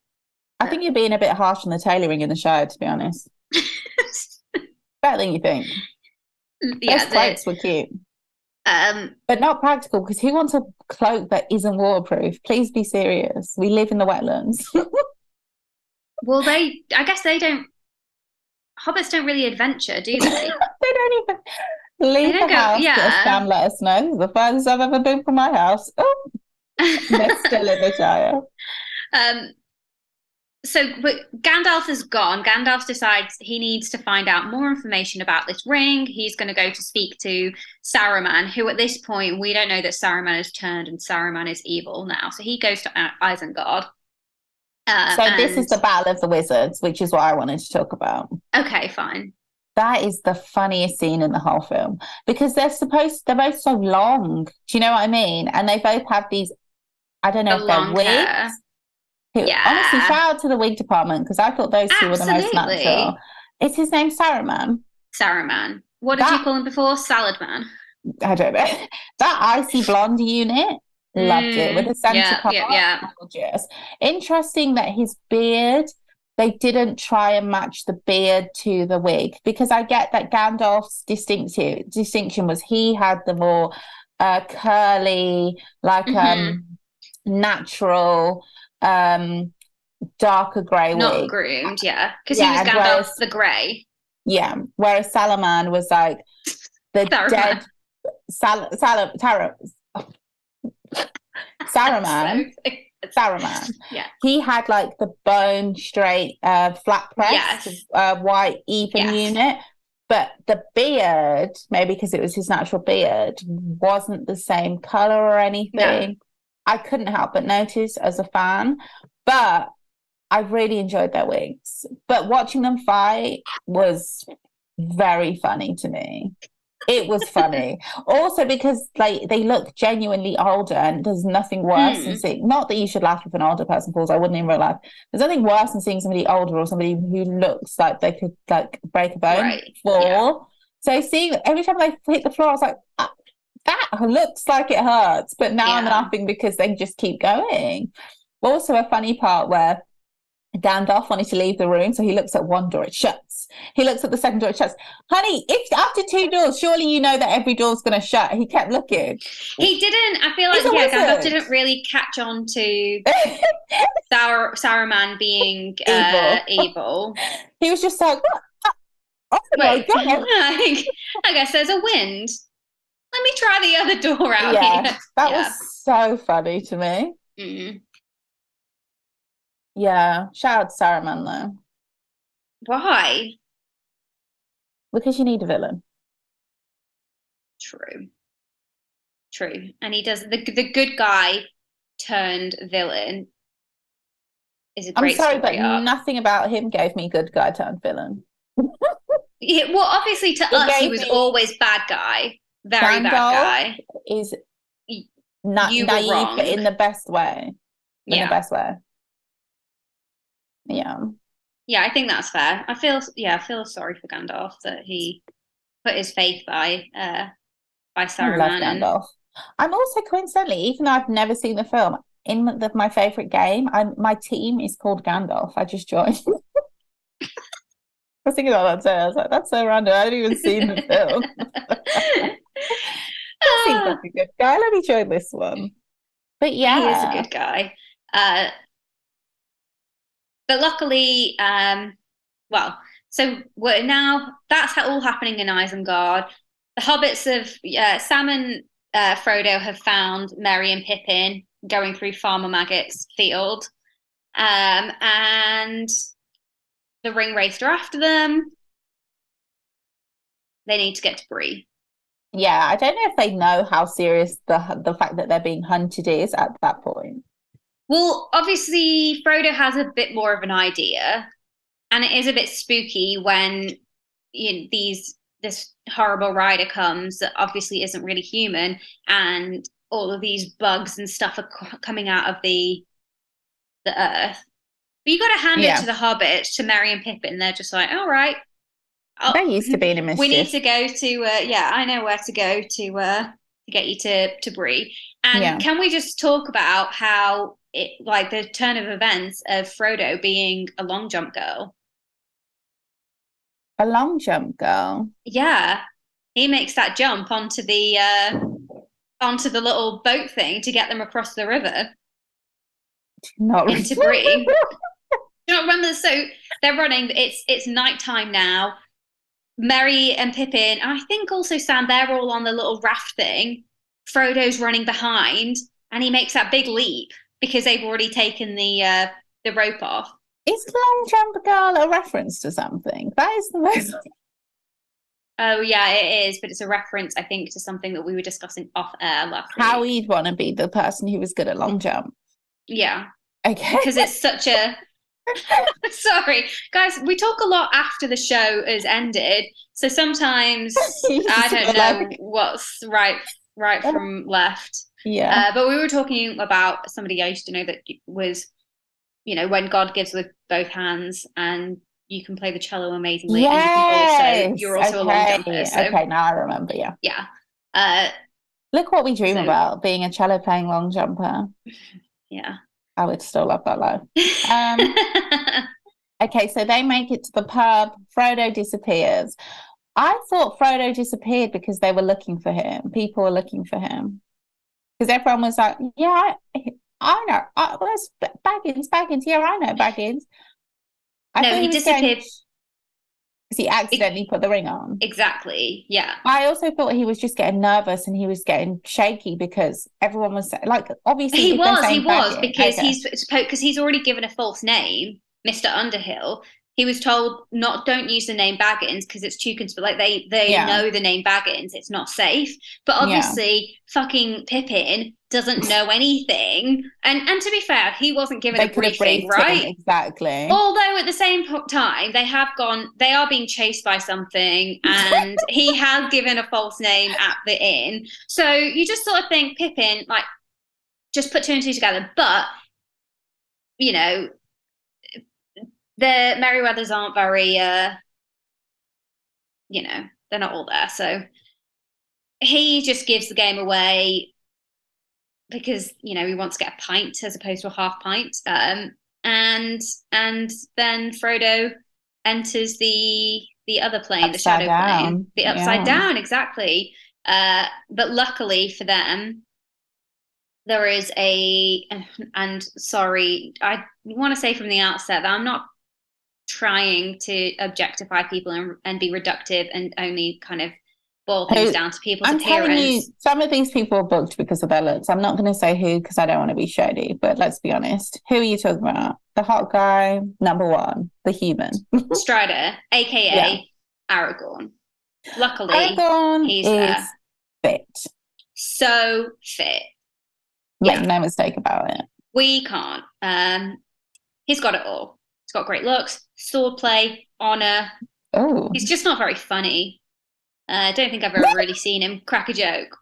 I think you're being a bit harsh on the tailoring in the show, to be honest. Better than you think. yeah, Those the, cloaks were cute, um, but not practical because who wants a cloak that isn't waterproof? Please be serious. We live in the wetlands. well, they I guess they don't. Hobbits don't really adventure, do they? they don't even leave don't the go- house. yeah. Sam let us know. The furthest I've ever been from my house. Oh, they're still in the Shire. Um, so, but Gandalf has gone. Gandalf decides he needs to find out more information about this ring. He's going to go to speak to Saruman, who at this point we don't know that Saruman has turned and Saruman is evil now. So he goes to Isengard. Uh, So this is the Battle of the Wizards, which is what I wanted to talk about. okay, fine. That is the funniest scene in the whole film because they're supposed they're both so long. Do you know what I mean? And they both have these. I don't know The if they're wigs. hair. Who, Yeah. Honestly, shout out to the wig department because I thought those two were the most natural. Is his name Saruman? Saruman. What did That- you call him before? Salad Man. I don't know. that icy blonde unit, loved it with the Mm, center yeah, yeah, yeah. Gorgeous. Interesting that his beard, they didn't try and match the beard to the wig because I get that Gandalf's distinctive distinction was he had the more uh, curly, like um natural, um darker grey Not wig. groomed, yeah. Because Yeah, he was and Gandalf whereas- the Grey. Yeah. Whereas Salaman was like the Saruman. dead Sal Sal Tara Saruman. So- Saruman. Yeah. He had like the bone straight, uh, flat press, Yes. uh, white even Yes. unit. But the beard, maybe because it was his natural beard, wasn't the same color or anything. I couldn't help but notice as a fan. But I really enjoyed their wigs. But watching them fight was very funny to me. It was funny. also because like they look genuinely older and there's nothing worse than Mm. seeing not that you should laugh if an older person falls, I wouldn't in real life. There's nothing worse than seeing somebody older or somebody who looks like they could like break a bone Right, fall. yeah. So seeing every time they hit the floor, I was like, "Ah, that looks like it hurts. But now I'm laughing because they just keep going. Also, a funny part where Gandalf wanted to leave the room, so he looks at one door, it shuts. He looks at the second door, it shuts. Honey, if after two doors, surely you know that every door's going to shut. He kept looking. He didn't. I feel like yeah, Gandalf didn't really catch on to Sour Saruman being uh, evil. he was just like, what? Oh my Wait, God. I guess there's a wind. Let me try the other door out Yeah, here. that Yeah. was so funny to me. Mm. Yeah, shout out to Saruman though, Why? because you need a villain. True. True. And he does the the good guy turned villain is a I'm great sorry, but arc. nothing about him gave me good guy turned villain. Yeah, well, obviously to It us he was always bad guy, very bad guy. Is you naive, but in the best way. In Yeah. the best way. Yeah. Yeah, I think that's fair. I feel yeah, I feel sorry for Gandalf that he put his faith by uh by I love Saruman and Gandalf. I'm also coincidentally, even though I've never seen the film, in the, my favorite game, I'm my team is called Gandalf. I just joined. I was thinking about that today. I was like, that's so random. I haven't even seen the film. That seems Ah, like a good guy. Let me join this one. But yeah, he is a good guy. Uh, but luckily, um, well, so we're now that's all happening in Isengard. The hobbits of uh, Sam and uh, Frodo have found Merry and Pippin going through Farmer Maggot's field, um, and the ring are after them. They need to get to Bree. yeah. I don't know if they know how serious the the fact that they're being hunted is at that point. Well, obviously, Frodo has a bit more of an idea, and it is a bit spooky when you know, these this horrible rider comes that obviously isn't really human, and all of these bugs and stuff are co- coming out of the the earth. But you got to hand Yeah. it to the hobbits, to Merry and Pippin. They're just like, all right, oh, They're used to being in mischief. we need to go to uh, yeah i know where to go to uh to get you to to Bree. And Yeah. can we just talk about how it like the turn of events of frodo being a long jump girl a long jump girl. yeah he makes that jump onto the uh onto the little boat thing to get them across the river Not into Bree. Do you not remember? So they're running. It's it's nighttime now. Merry and Pippin, and I think also Sam. They're all on the little raft thing. Frodo's running behind, and he makes that big leap because they've already taken the uh, the rope off. Is long jump girl a reference to something? That is the most. Oh yeah, it is, but it's a reference, I think, to something that we were discussing off air last How week. he'd want to be the person who was good at long jump. Yeah, Okay. because it's such a. Sorry, guys. We talk a lot after the show has ended, so sometimes I don't know Like, what's right right from left. yeah. Uh, but we were talking about somebody I used to know that was, you know, when God gives with both hands and you can play the cello amazingly and you can also yes. you're also a long jumper. So okay, now I remember. Yeah. yeah. Uh Look what we dream So- about being a cello playing long jumper. yeah. I would still love that life. Um, Okay, so they make it to the pub. Frodo disappears. I thought Frodo disappeared because they were looking for him. People were looking for him. Because everyone was like, yeah, I, I know. I, where's Baggins? Baggins. Yeah, I know Baggins. I No, thought he disappeared. Because he accidentally put the ring on. exactly. Yeah. I also thought he was just getting nervous and he was getting shaky because everyone was like, obviously, He was, he was, Baggins- because okay. he's supposed because he's already given a false name, Mr. Underhill. He was told not don't use the name Baggins because it's too cons- like they they Yeah. know the name Baggins, it's not safe. But Yeah. obviously, fucking Pippin doesn't know anything. And and to be fair, he wasn't given They a briefing, briefed him, right? exactly. Although at the same time, they have gone, they are being chased by something, and he has given a false name at the inn. So you just sort of think Pippin, like, just put two and two together. But, you know, the Merryweathers aren't very, uh, you know, they're not all there. So he just gives the game away because, you know, he wants to get a pint as opposed to a half pint. Um, and and then Frodo enters the the other plane, the shadow down, plane, the upside yeah. down, exactly. Uh, but luckily for them, there is a and sorry, I want to say from the outset that I'm not trying to objectify people and, and be reductive and only kind of boil things Who- down to people's I'm appearance. telling you, some of these people are booked because of their looks. I'm not going to say who because I don't want to be shady, but let's be honest. Who are you talking about? The hot guy, number one, the human. Strider, aka Yeah. Aragorn. Luckily, Aragorn he's is there. fit. so fit. Make Yeah. no mistake about it. We can't. Um, he's got it all. He's got great looks, sword play, honor. Oh, He's just not very funny. Uh, I don't think I've ever really seen him crack a joke.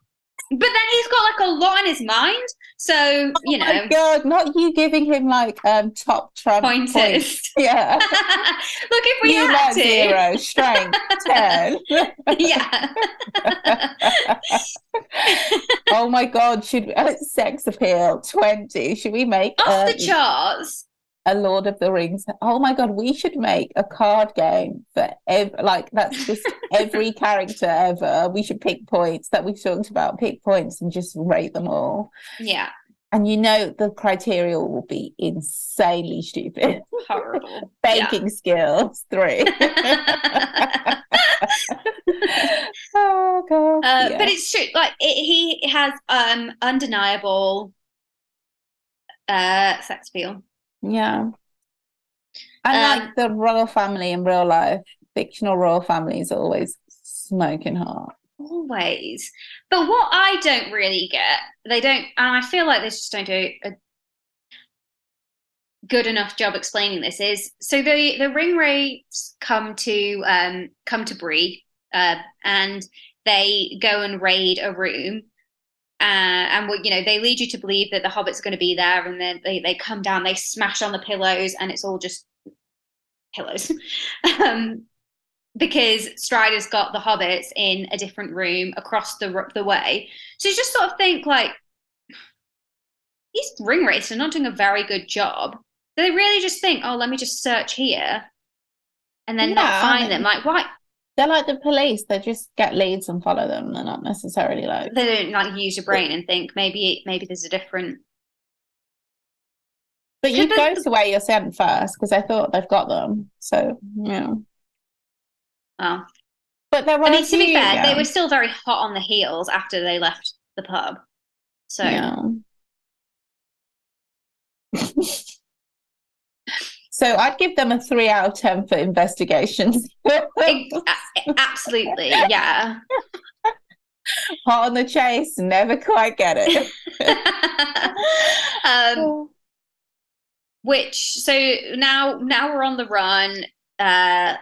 But then he's got like a lot on his mind. So, you oh my know, god, not you giving him like um top trump pointers. points. Yeah. Look, if we you had to. zero, strength ten. Yeah. oh my god, should we, uh, sex appeal 20? Should we make Off the um, charts. A Lord of the Rings? Oh my god, we should make a card game for ev- like that's just every character ever. We should pick points that we've talked about, pick points and just rate them all. Yeah. And you know the criteria will be insanely stupid. Horrible. Baking skills, three. oh god. Uh, yeah. But it's true. Like it, he has um undeniable uh sex appeal. Yeah. And Um, like the royal family in real life, fictional royal family is always smoking hot. Always. But what I don't really get, they don't, and I feel like they just don't do a good enough job explaining this. Is so the the ring wraiths come to um come to Bree, uh, and they go and raid a room. Uh, and you know, they lead you to believe that the hobbits are going to be there, and then they, they come down, they smash on the pillows, and it's all just pillows. um, because Strider's got the hobbits in a different room across the the way. So you just sort of think like these ring are not doing a very good job. They really just think, oh, let me just search here, and then Yeah, not I find mean- them. Like, why They're like the police, they just get leads and follow them. They're not necessarily like they don't like use your brain and think maybe maybe there's a different. But you go to where you're sent first because I thought they've got them. So yeah. Oh, But there were I mean, to be fair, they were still very hot on the heels after they left the pub. So Yeah. so I'd give them a three out of ten for investigations. Absolutely, yeah. Hot on the chase, never quite get it. um, which so now now we're on the run. Uh,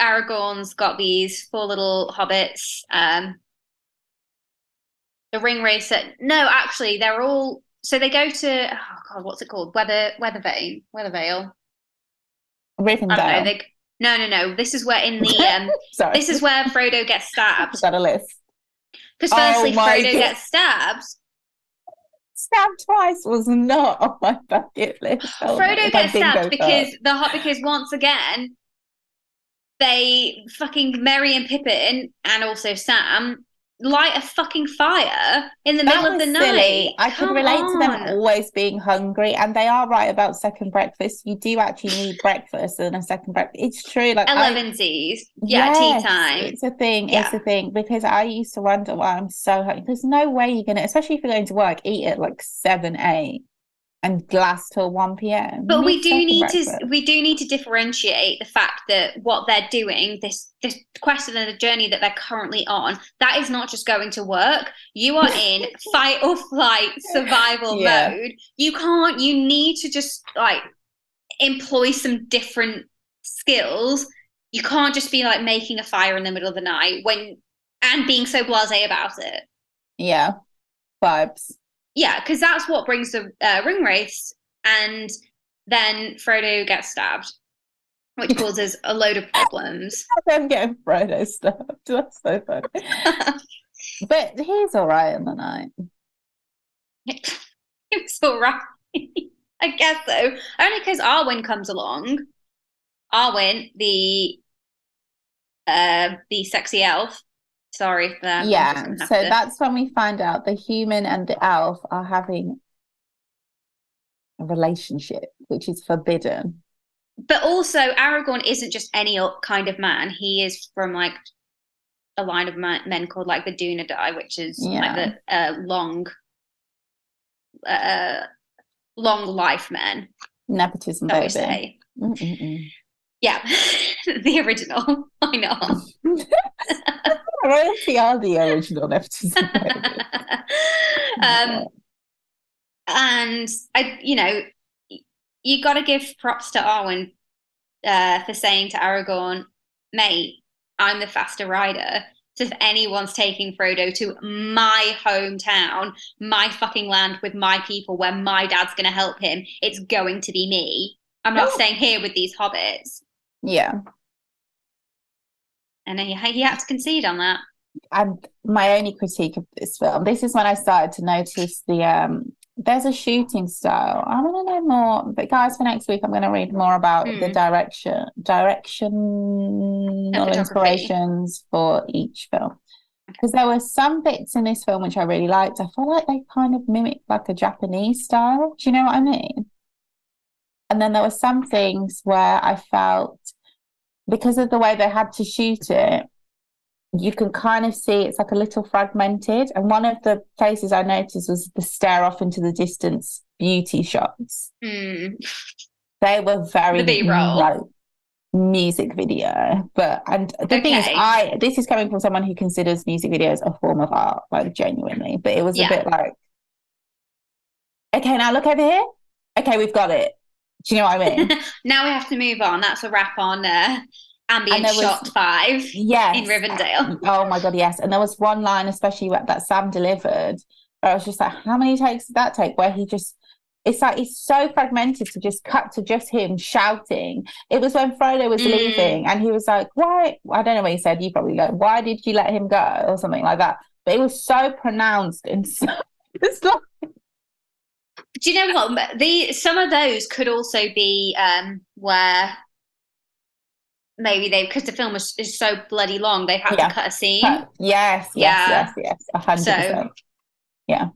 Aragorn's got these four little hobbits. Um, the ring racer. No, actually, they're all. So they go to oh god, what's it called? Weather Weathervale. I don't know. They, no, no, no. This is where in the um, Sorry. this is where Frodo gets stabbed. got a list. Because Oh firstly, my Frodo God. gets stabbed. Stabbed twice was not on my bucket list. Oh Frodo gets stabbed because the hot because once again they fucking Merry and Pippin and also Sam light a fucking fire in the That middle of the night. silly. I could Come relate to them always being hungry, and they are right about second breakfast. You do actually need breakfast and a second breakfast. It's true. Like I- Elevensies, yeah, Yes, tea time. It's a thing. Yeah. It's a thing because I used to wonder why I'm so hungry. There's no way you're gonna, especially if you're going to work, eat at like seven, eight, and glass till 1 p.m. But we do need breakfast. to we do need to differentiate the fact that what they're doing, this this quest and the journey that they're currently on, that is not just going to work. You are in fight or flight survival Yeah. mode. You can't. You need to just like employ some different skills. You can't just be like making a fire in the middle of the night when and being so blasé about it. Yeah. Vibes. Yeah, because that's what brings the uh, ring race, and then Frodo gets stabbed, which causes a load of problems. I'm getting Frodo stabbed. That's so funny. but he's all right in the night. was all right, I guess so. Only because Arwen comes along. Arwen, the uh, the sexy elf. Sorry for that. Yeah. So to- that's when we find out the human and the elf are having a relationship, which is forbidden. But also, Aragorn isn't just any kind of man. He is from like a line of men called like the Dunedain, which is like Yeah. the uh, long, uh, long life men. Nepotism, baby. say? Mm-mm-mm. Yeah, the original. Why not? Royalty are the original nepotism. um, and I, you know, you got to give props to Arwen uh, for saying to Aragorn, "Mate, I'm the faster rider." So if anyone's taking Frodo to my hometown, my fucking land with my people, where my dad's going to help him, it's going to be me. I'm not Oh. staying here with these hobbits. yeah. And he, he had to concede on that. and my only critique of this film this is when i started to notice the um there's a shooting style. I want to know more but guys for next week i'm going to read more about the Hmm. direction directional inspirations for each film. Because there were some bits in this film which i really liked. I feel like they kind of mimic like a japanese style. Do you know what i mean? And then there were some things where i felt because of the way they had to shoot it you can kind of see it's like a little fragmented. And one of the places I noticed was the stare off into the distance beauty shots. Hmm. They were very The B-roll. like music video. But and the thing is I this is coming from someone who considers music videos a form of art, like genuinely. But it was Yeah. a bit like, okay, now look over here. Okay, we've got it. Do you know what I mean? now we have to move on. That's a wrap on uh, ambient was- shot five yes. in Rivendell. Oh my god, yes. And there was one line, especially that that Sam delivered, where I was just like, how many takes did that take? Where he just it's like it's so fragmented to just cut to just him shouting. It was when Frodo was Mm. leaving and he was like, Why I don't know what he said, you probably go, Why did you let him go? or something like that. But it was so pronounced and so it's like Do you know what? The some of those could also be um, where maybe they because the film was is so bloody long, they've had Yeah. to cut a scene. yes, yes, Yeah. yes, yes, a hundred So- percent. Yeah.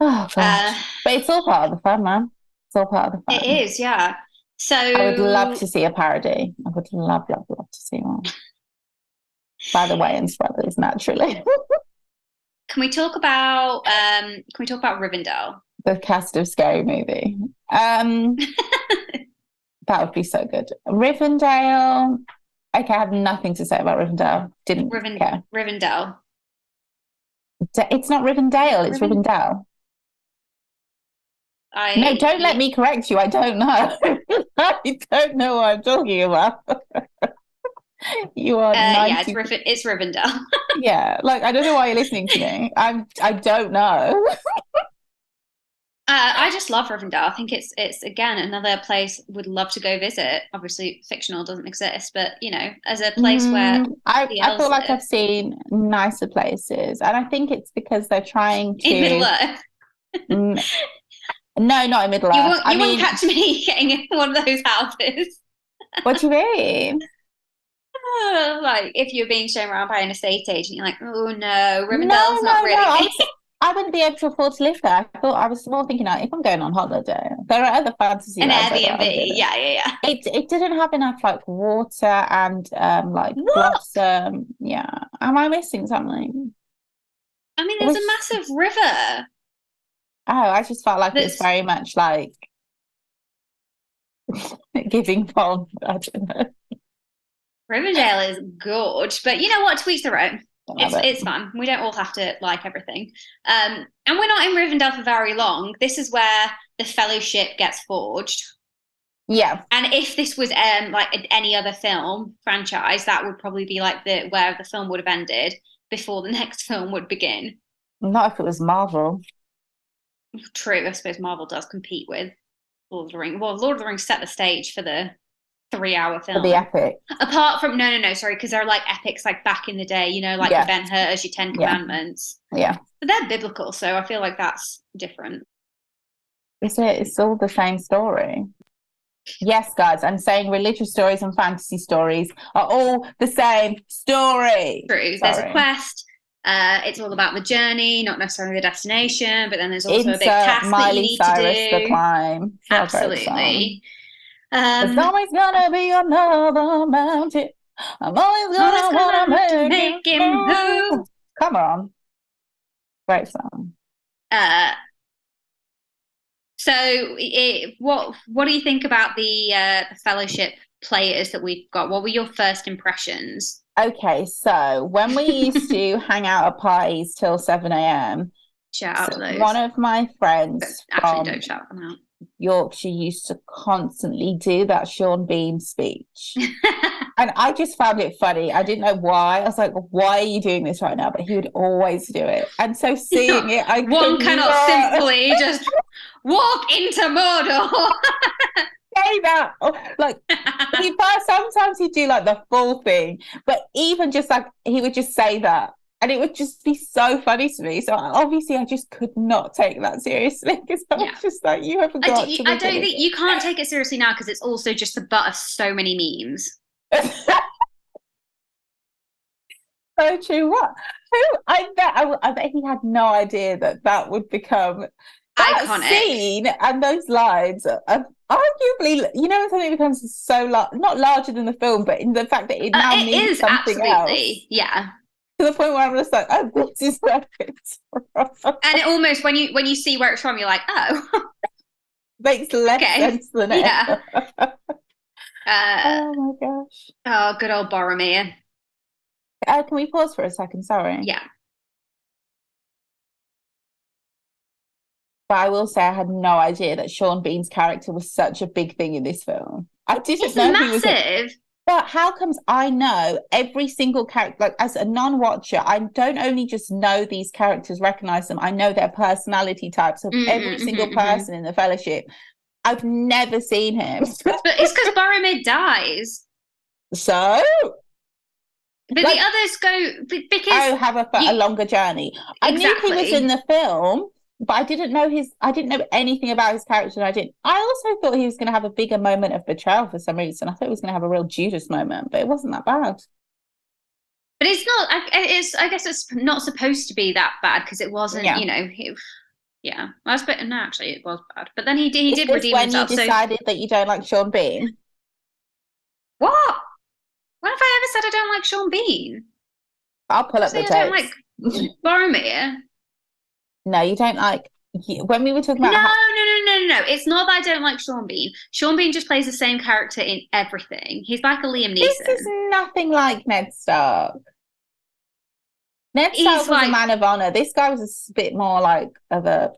Oh god. Uh, but it's all part of the fun, man. It's all part of the fun. it is, yeah. So I would love to see a parody. I would love, love, love to see one. By the Wayans brothers, naturally. Can we talk about um? Can we talk about Rivendell? the cast of Scary Movie. Um, that would be so good. Rivendell. Okay, I have nothing to say about Rivendell. Didn't Riven- care. Rivendell. It's not Rivendell. It's Riven- Rivendell. I No, don't let me correct you. I don't know. I don't know what I'm talking about. you are Uh, yeah, it's it's Rivendell. yeah, like I don't know why you're listening to me. I'm I don't know. Uh, I just love Rivendell. I think it's it's again another place would love to go visit. Obviously, fictional doesn't exist, but you know, as a place where Mm, I, I feel like live. I've seen nicer places, and I think it's because they're trying to. in Middle Earth, Mm, no, not in Middle Earth. you won't you mean, won't catch me getting in one of those houses. what do you mean? Like if you're being shown around by an estate agent, you're like, oh no, No, Rivendell's no, not no. really. I, me." was- I wouldn't be able to afford to live there. I thought I was more thinking, like, if I'm going on holiday, there are other fantasy An Airbnb, yeah, yeah, yeah. It it didn't have enough like water and um like What? blossom. Yeah, am I missing something? I mean, there's was- a massive river. Oh, I just felt like it's very much like giving Bond. I don't know. Rivendell is good, but you know what? To each their own. It's it. it's fun. We don't all have to like everything. Um, and we're not in Rivendell for very long. This is where the Fellowship gets forged. Yeah, And if this was um like any other film franchise, that would probably be like the where the film would have ended before the next film would begin. not if it was Marvel. True, I suppose Marvel does compete with Lord of the Rings. Well, Lord of the Rings set the stage for the three-hour For film. the epic. Apart from no, no, no, sorry, because they're like epics, like back in the day, you know, like Yeah. Ben Hur's, your Ten Commandments. Yeah. But they're biblical, so I feel like that's different. It's it. It's all the same story. Yes, guys, I'm saying religious stories and fantasy stories are all the same story. True. There's a quest. Uh, it's all about the journey, not necessarily the destination. But then there's also a big Insert task that you need Cyrus to the climb. It's not a great song. Absolutely. There's Um, always gonna be another mountain. I'm always gonna always wanna gonna make, make him move. Come on. Great song. uh, so, it, what what do you think about the uh, the fellowship players that we've got? What were your first impressions? Okay, so when we used to hang out at parties till 7 a.m., Shout out to those. one of my But friends actually, from don't shout them out. Yorkshire used to constantly do that Sean Bean speech. And I just found it funny. I didn't know why. I was like, why are you doing this right now? But he would always do it. And so seeing it, I One cannot not simply just walk into Mordor. say that. Oh, like he first sometimes he'd do like the full thing, but even just like he would just say that. And it would just be so funny to me. So obviously I just could not take that seriously because I was Yeah. just like, you haven't I, do, to I don't think you can't take it seriously now because it's also just the butt of so many memes. so true. What? Who? I bet. I, I bet he had no idea that that would become that Iconic. scene and those lines are arguably, you know, when something becomes so large, not larger than the film, but in the fact that it Uh, now it means is something absolutely, else yeah. To the point where I'm just like, oh, this is from. And it almost when you when you see where it's from, you're like, oh. makes less Okay. sense than it. Yeah. Uh, oh my gosh. oh, good old Boromir. Uh, can we pause for a second? Sorry. Yeah. But I will say I had no idea that Sean Bean's character was such a big thing in this film. I didn't It's know he was a massive. But how comes I know every single character? Like as a non-watcher, I don't only just know these characters, recognize them. I know their personality types of Mm, every mm, single mhm, mhm. person in the Fellowship. I've never seen him. But it's because Boromir dies. so, But Like- the others go because oh, have a, a you- longer journey. I knew he was in the film, but I didn't know his. I didn't know anything about his character. And I didn't. I also thought he was going to have a bigger moment of betrayal for some reason. I thought he was going to have a real Judas moment, but it wasn't that bad. But it's not. I, it's. I guess it's not supposed to be that bad because it wasn't. Yeah. You know. He, yeah, I was bit. No, actually, it was bad. But then he did. He did redeem when himself. you So decided that you don't like Sean Bean. what? When have I ever said I don't like Sean Bean? I'll pull up the I don't like Boromir. No, you don't like. When we were talking about no, how- no, no, no, no. It's not that I don't like Sean Bean. Sean Bean just plays the same character in everything. He's like a Liam Neeson. this is nothing like Ned Stark. Ned He's Stark was like- a man of honor. This guy was a bit more like of a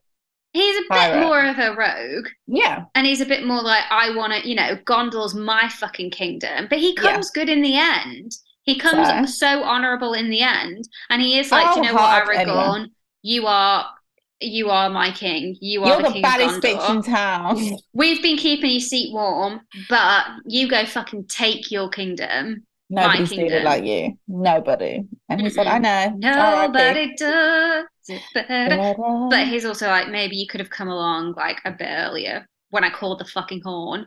He's a bit more of a rogue. yeah. And he's a bit more like, I want to, you know, Gondor's my fucking kingdom. But he Yeah. comes good in the end. He comes So? so honourable in the end. And he is like, Oh, "Do you know what, hard, anyway. Aragorn? You are you are my king. You are You're the, the king baddest of bitch in town. We've been keeping your seat warm, but you go fucking take your kingdom. Nobody's doing it like you. Nobody. And he said, I know. Nobody does it better. But he's also like, maybe you could have come along like a bit earlier when I called the fucking horn.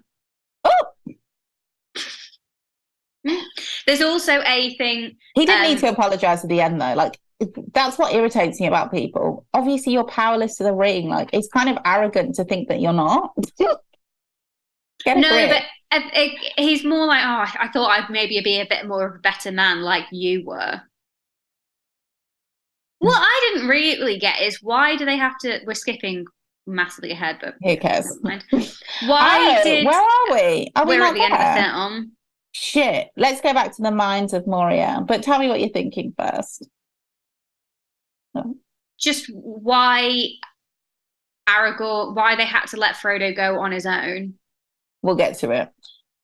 Oh, There's also a thing. he didn't need Um, to apologize at the end though. Like that's what irritates me about people. Obviously, you're powerless to the ring. Like it's kind of arrogant to think that you're not. No, grip. but uh, uh, he's more like, oh, I thought I'd maybe be a bit more of a better man like you were. What I didn't really get is why do they have to? We're skipping massively ahead, but Who cares? Why Oh, did where are we? Are we we're not at the end of the there? film? Shit. Let's go back to the Mines of Moria. But tell me what you're thinking first. Just why Aragorn? Why they had to let Frodo go on his own? We'll get to it.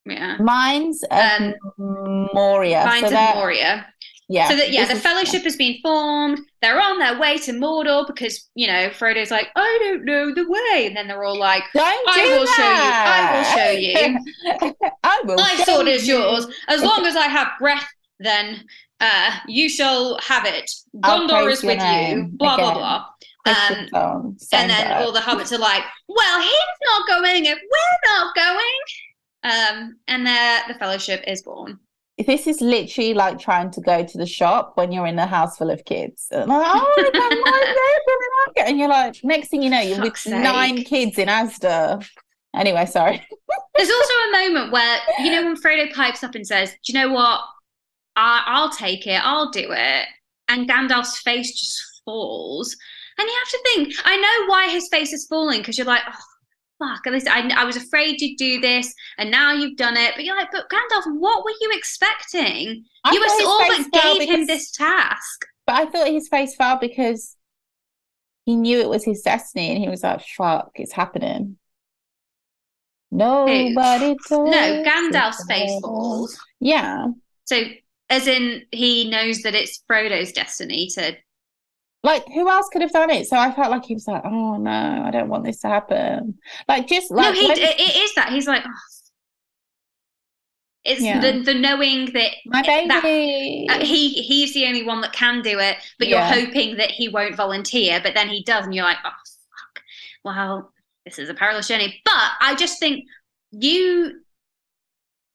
Yeah. Mine's Um, Moria. Minds so Moria. Yeah. So that yeah, the is- Fellowship has been formed. They're on their way to Mordor because you know Frodo's like, I don't know the way, and then they're all like, Don't I do will show you. I will show you. I will. My sword is you. yours. As long as I have breath, then uh, you shall have it. Gondor is with you. Blah blah again. blah. Christian Um, same and then vibe. all the hobbits are like, "Well, he's not going if we're not going." Um, and there, the Fellowship is born. This is literally like trying to go to the shop when you're in a house full of kids. And like, oh, I got my leg," and you're like, next thing you know, you're with sake. nine kids in Asda. Anyway, sorry. There's also a moment where you know when Frodo pipes up and says, "Do you know what? I, I'll take it. I'll do it." And Gandalf's face just falls, and you have to think. I know why his face is falling because you're like, "Oh, fuck!" At least I, I was afraid you'd do this, and now you've done it. But you're like, "But Gandalf, what were you expecting? I you were all fell gave him because- this task." But I thought his face fell because he knew it was his destiny and he was like, fuck, it's happening. Nobody No, Gandalf's face falls. Yeah. So, as in, he knows that it's Frodo's destiny to Like, who else could have done it? So I felt like he was like, oh no, I don't want this to happen. Like, just like, no, he when- it, it is that he's like, oh. it's Yeah. the the knowing that my that- baby. uh, he he's the only one that can do it, but Yeah. you're hoping that he won't volunteer, but then he does, and you're like, oh fuck, well, this is a perilous journey. But I just think you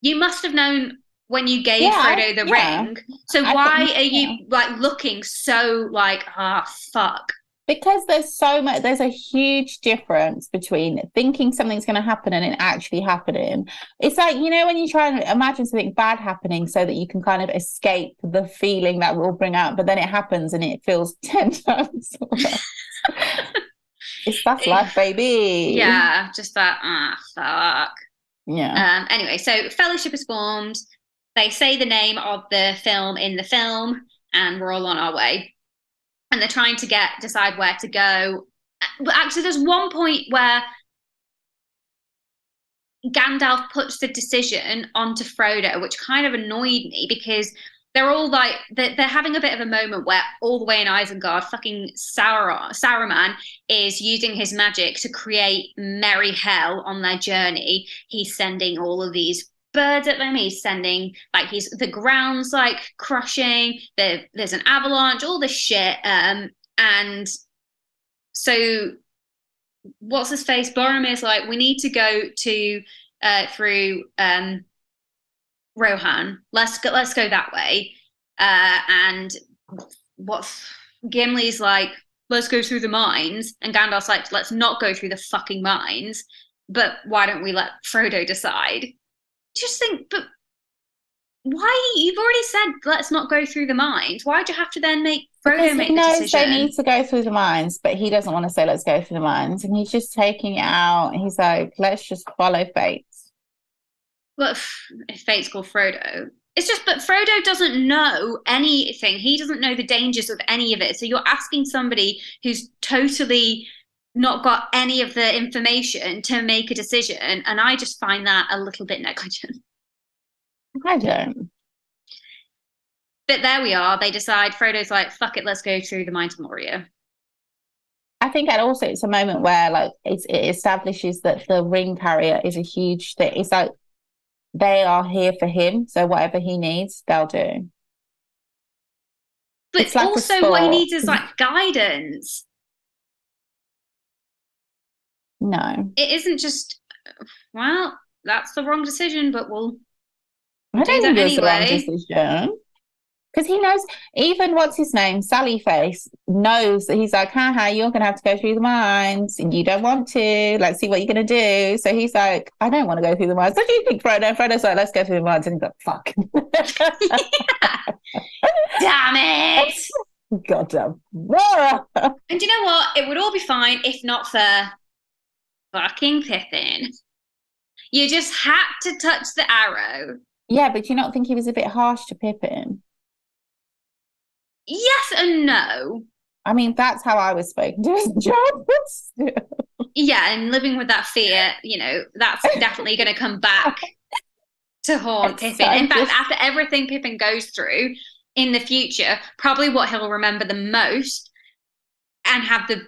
you must have known when you gave Yeah, Frodo the yeah. ring. So I why think- are you like looking so like ah fuck? because there's so much there's a huge difference between thinking something's going to happen and it actually happening it's like you know when you try and imagine something bad happening so that you can kind of escape the feeling that will bring out but then it happens and it feels 10 times worse it's that's life baby Yeah, just that ah fuck. yeah Um, anyway, so Fellowship is formed. They say the name of the film in the film, and we're all on our way. And they're trying to get decide where to go. But actually, there's one point where Gandalf puts the decision onto Frodo, which kind of annoyed me because they're all like they're, they're having a bit of a moment where all the way in Isengard, fucking Saruman is using his magic to create merry hell on their journey. He's sending all of these birds at them. He's sending like he's the ground's like crushing. There, there's an avalanche, all this shit. Um, and so what's his face? Boromir's like, we need to go to uh through um Rohan. Let's go let's go that way. Uh and what's Gimli's like, let's go through the mines, and Gandalf's like, let's not go through the fucking mines. But why don't we let Frodo decide? Just think, but why? You've already said let's not go through the mines. Why'd you have to then make Frodo make he the decision? they need to go through the mines but he doesn't want to say let's go through the mines and he's just taking it out he's like let's just follow fate Well, if if fate's called Frodo. It's just, but Frodo doesn't know anything. He doesn't know the dangers of any of it. So you're asking somebody who's totally not got any of the information to make a decision. And I just find that a little bit negligent. I don't But there we are. They decide, Frodo's like, fuck it, let's go through the Mines of Moria. I think and also it's a moment where like it's, it establishes that the ring carrier is a huge thing. It's like they are here for him, so whatever he needs, they'll do. But It's like also, what he needs is like guidance. No, It isn't just, well, that's the wrong decision, but we'll I Do don't that think it's the wrong anyway. decision. Because he knows, even what's his name, Sally Face, knows that he's like, haha, you're going to have to go through the mines and you don't want to. Let's see what you're going to do. So he's like, I don't want to go through the mines. What do you think, Frodo? Frodo's like, let's go through the mines. And he's like, fuck. damn it. God damn. And do you know what? It would all be fine if not for fucking Pippin. You just had to touch the arrow. Yeah, but do you not think he was a bit harsh to Pippin? Yes and no. I mean, that's how I was spoken to as a child. Yeah, and living with that fear, you know, that's definitely going to come back to haunt Pippin. so In fact, after everything Pippin goes through in the future, probably what he'll remember the most and have the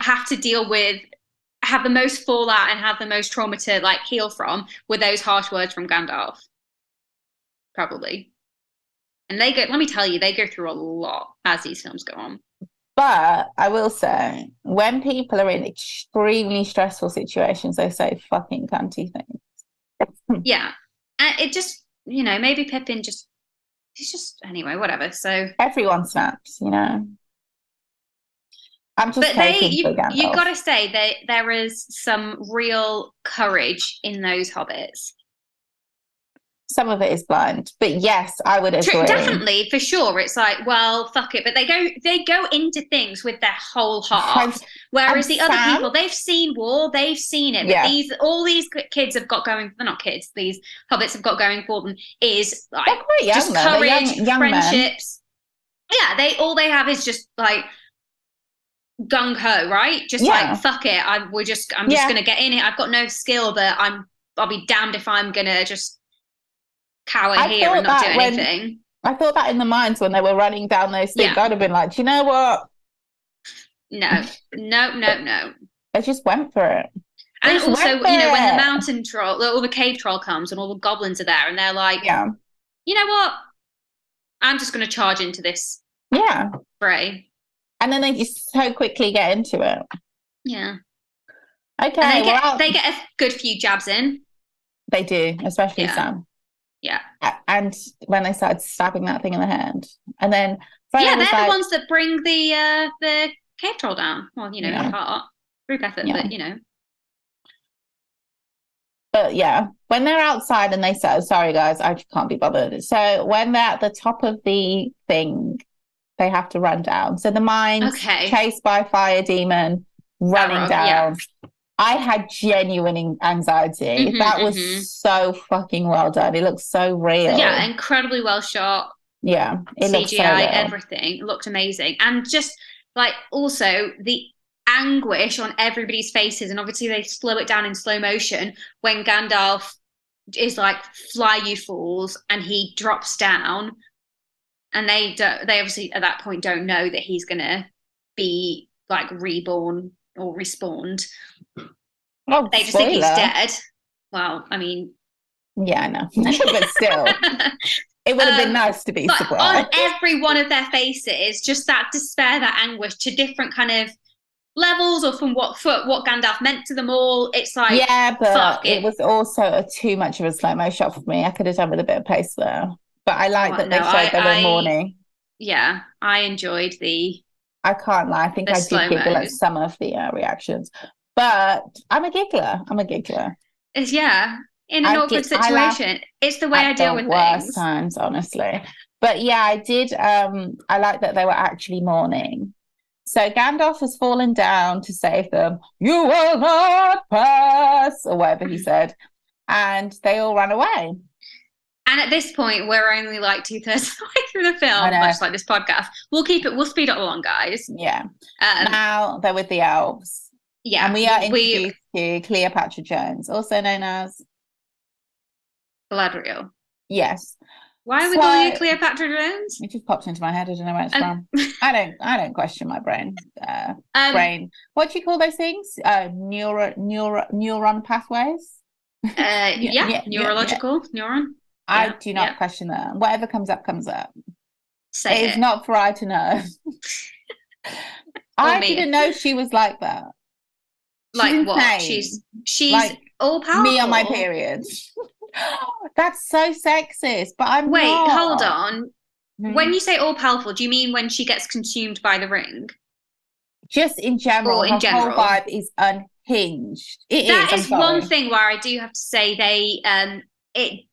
have to deal with have the most fallout and have the most trauma to like heal from were those harsh words from Gandalf. Probably. And they go let me tell you, they go through a lot as these films go on. But I will say, when people are in extremely stressful situations, they say fucking cunty things. Yeah. And it just, you know, maybe Pippin just he's just anyway, whatever. So Everyone snaps, you know. I'm just but they you you gotta say that there is some real courage in those hobbits. Some of it is blind, but yes, I would agree. Definitely, for sure. It's like, well, fuck it. But they go they go into things with their whole heart. Whereas the other people, they've seen war, they've seen it. But Yeah. these all these kids have got going they're not kids, these hobbits have got going for them is like quite young, just though. Courage, young, young men. friendships. Yeah, they all they have is just like gung ho, right? Just Yeah. like fuck it. I we're just I'm just Yeah. gonna get in it. I've got no skill, but I'm I'll be damned if I'm gonna just cower I here and not do when- anything. I thought that in the mines when they were running down those things, Yeah. I'd have been like, Do you know what? No, no, no, no. I just went for it. And also, you know, when the mountain troll, all the cave troll comes, and all the goblins are there, and they're like, Yeah. you know what? I'm just going to charge into this Yeah. fray. And then they just so quickly get into it. Yeah, Okay. and they get well, they get a good few jabs in. They do, especially Yeah. Sam. Yeah. And when they started stabbing that thing in the hand. And then yeah, they're like, the ones that bring the uh, the cave troll down. Well, you know, Yeah. group effort, Yeah. but you know, but yeah, when they're outside and they say, sorry guys, I can't be bothered. So when they're at the top of the thing, they have to run down. So the mines Okay. chased by fire demon running Arrow, yeah. down. I had genuine anxiety. Mhm, that was mhm. so fucking well done. It looks so real. yeah, incredibly well shot. Yeah, it looks so CGI, everything it looked amazing, and just like also the anguish on everybody's faces, and obviously they slow it down in slow motion when Gandalf is like "Fly, you fools," and he drops down, and they don't. They obviously at that point don't know that he's gonna be like reborn or respawned. Oh, They just think he's dead. Well, I mean, Yeah, I know. but still, it would have been Um, nice to be surprised. on every one of their faces, just that despair, that anguish to different kind of levels, or from what for what Gandalf meant to them all. It's like, yeah, but fuck it it. was also a too much of a slow mo shot for me. I could have done with a bit of pace there. But I like Oh, that they no, showed I- they were mourning. yeah, I enjoyed the. I can't lie. I think I did giggle at some of the uh, reactions. But I'm a giggler. I'm a giggler. It's, yeah, in an I awkward did- situation, it's the way I deal with worst things. times, honestly. But yeah, I did. Um, I like that they were actually mourning. So Gandalf has fallen down to save them. You will not pass, or whatever he said, and they all ran away. And at this point, we're only like two thirds of the way through the film, much like this podcast. We'll keep it. We'll speed it along, guys. Yeah. Um, now they're with the elves, yeah, and we are we introduced to Cleopatra Jones, also known as Galadriel. yes. Why are we So- calling her Cleopatra Jones? It just popped into my head. I don't know where it's Um, from. I don't. I don't question my brain. Uh, Um, brain. What do you call those things? Uh, neuro, neuro, neuron pathways. Uh, yeah, yeah, yeah, neurological neuron. I Yeah, do not yeah. question that. Whatever comes up, comes up. Say it it. is not for I to know. I me. didn't know she was like that. She's like what? insane. She's she's Like, all powerful. me on my period. That's so sexist, but I'm Wait, not. hold on. Mhm. When you say all powerful, do you mean when she gets consumed by the ring? just in general, Or in her general. whole vibe is unhinged. It That is, is one thing where I do have to say they um it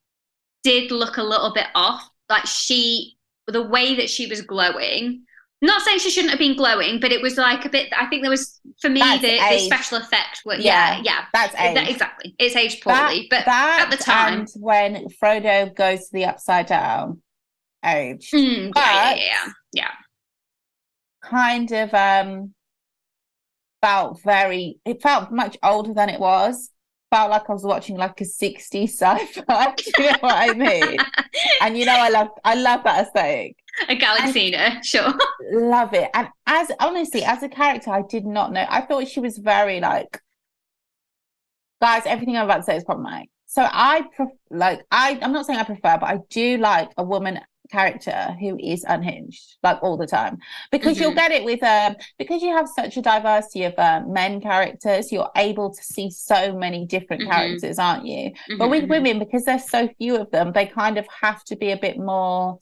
did look a little bit off. Like she the way that she was glowing Not saying she shouldn't have been glowing, but it was like a bit. I think there was for me the, the special effect. Was, yeah, yeah, That's That- age. exactly. It's aged poorly, but that at the time- and when Frodo goes to the upside down, age Mm, yeah, yeah, yeah, yeah. kind of um felt very. It felt much older than it was. Felt like I was watching like a 60s sci-fi. Do you know what I mean? and you know, I love, I love that aesthetic. a Galaxina, sure. Love it. And as honestly, as a character, I did not know. I thought she was very like, guys, everything I'm about to say is problematic. So I pref- like, I, I'm not saying I prefer, but I do like a woman character who is unhinged like all the time because you'll Mhm. get it with um because you have such a diversity of um, men characters you're able to see so many different Mhm. characters aren't you but Mhm, with mhm. women because there's so few of them they kind of have to be a bit more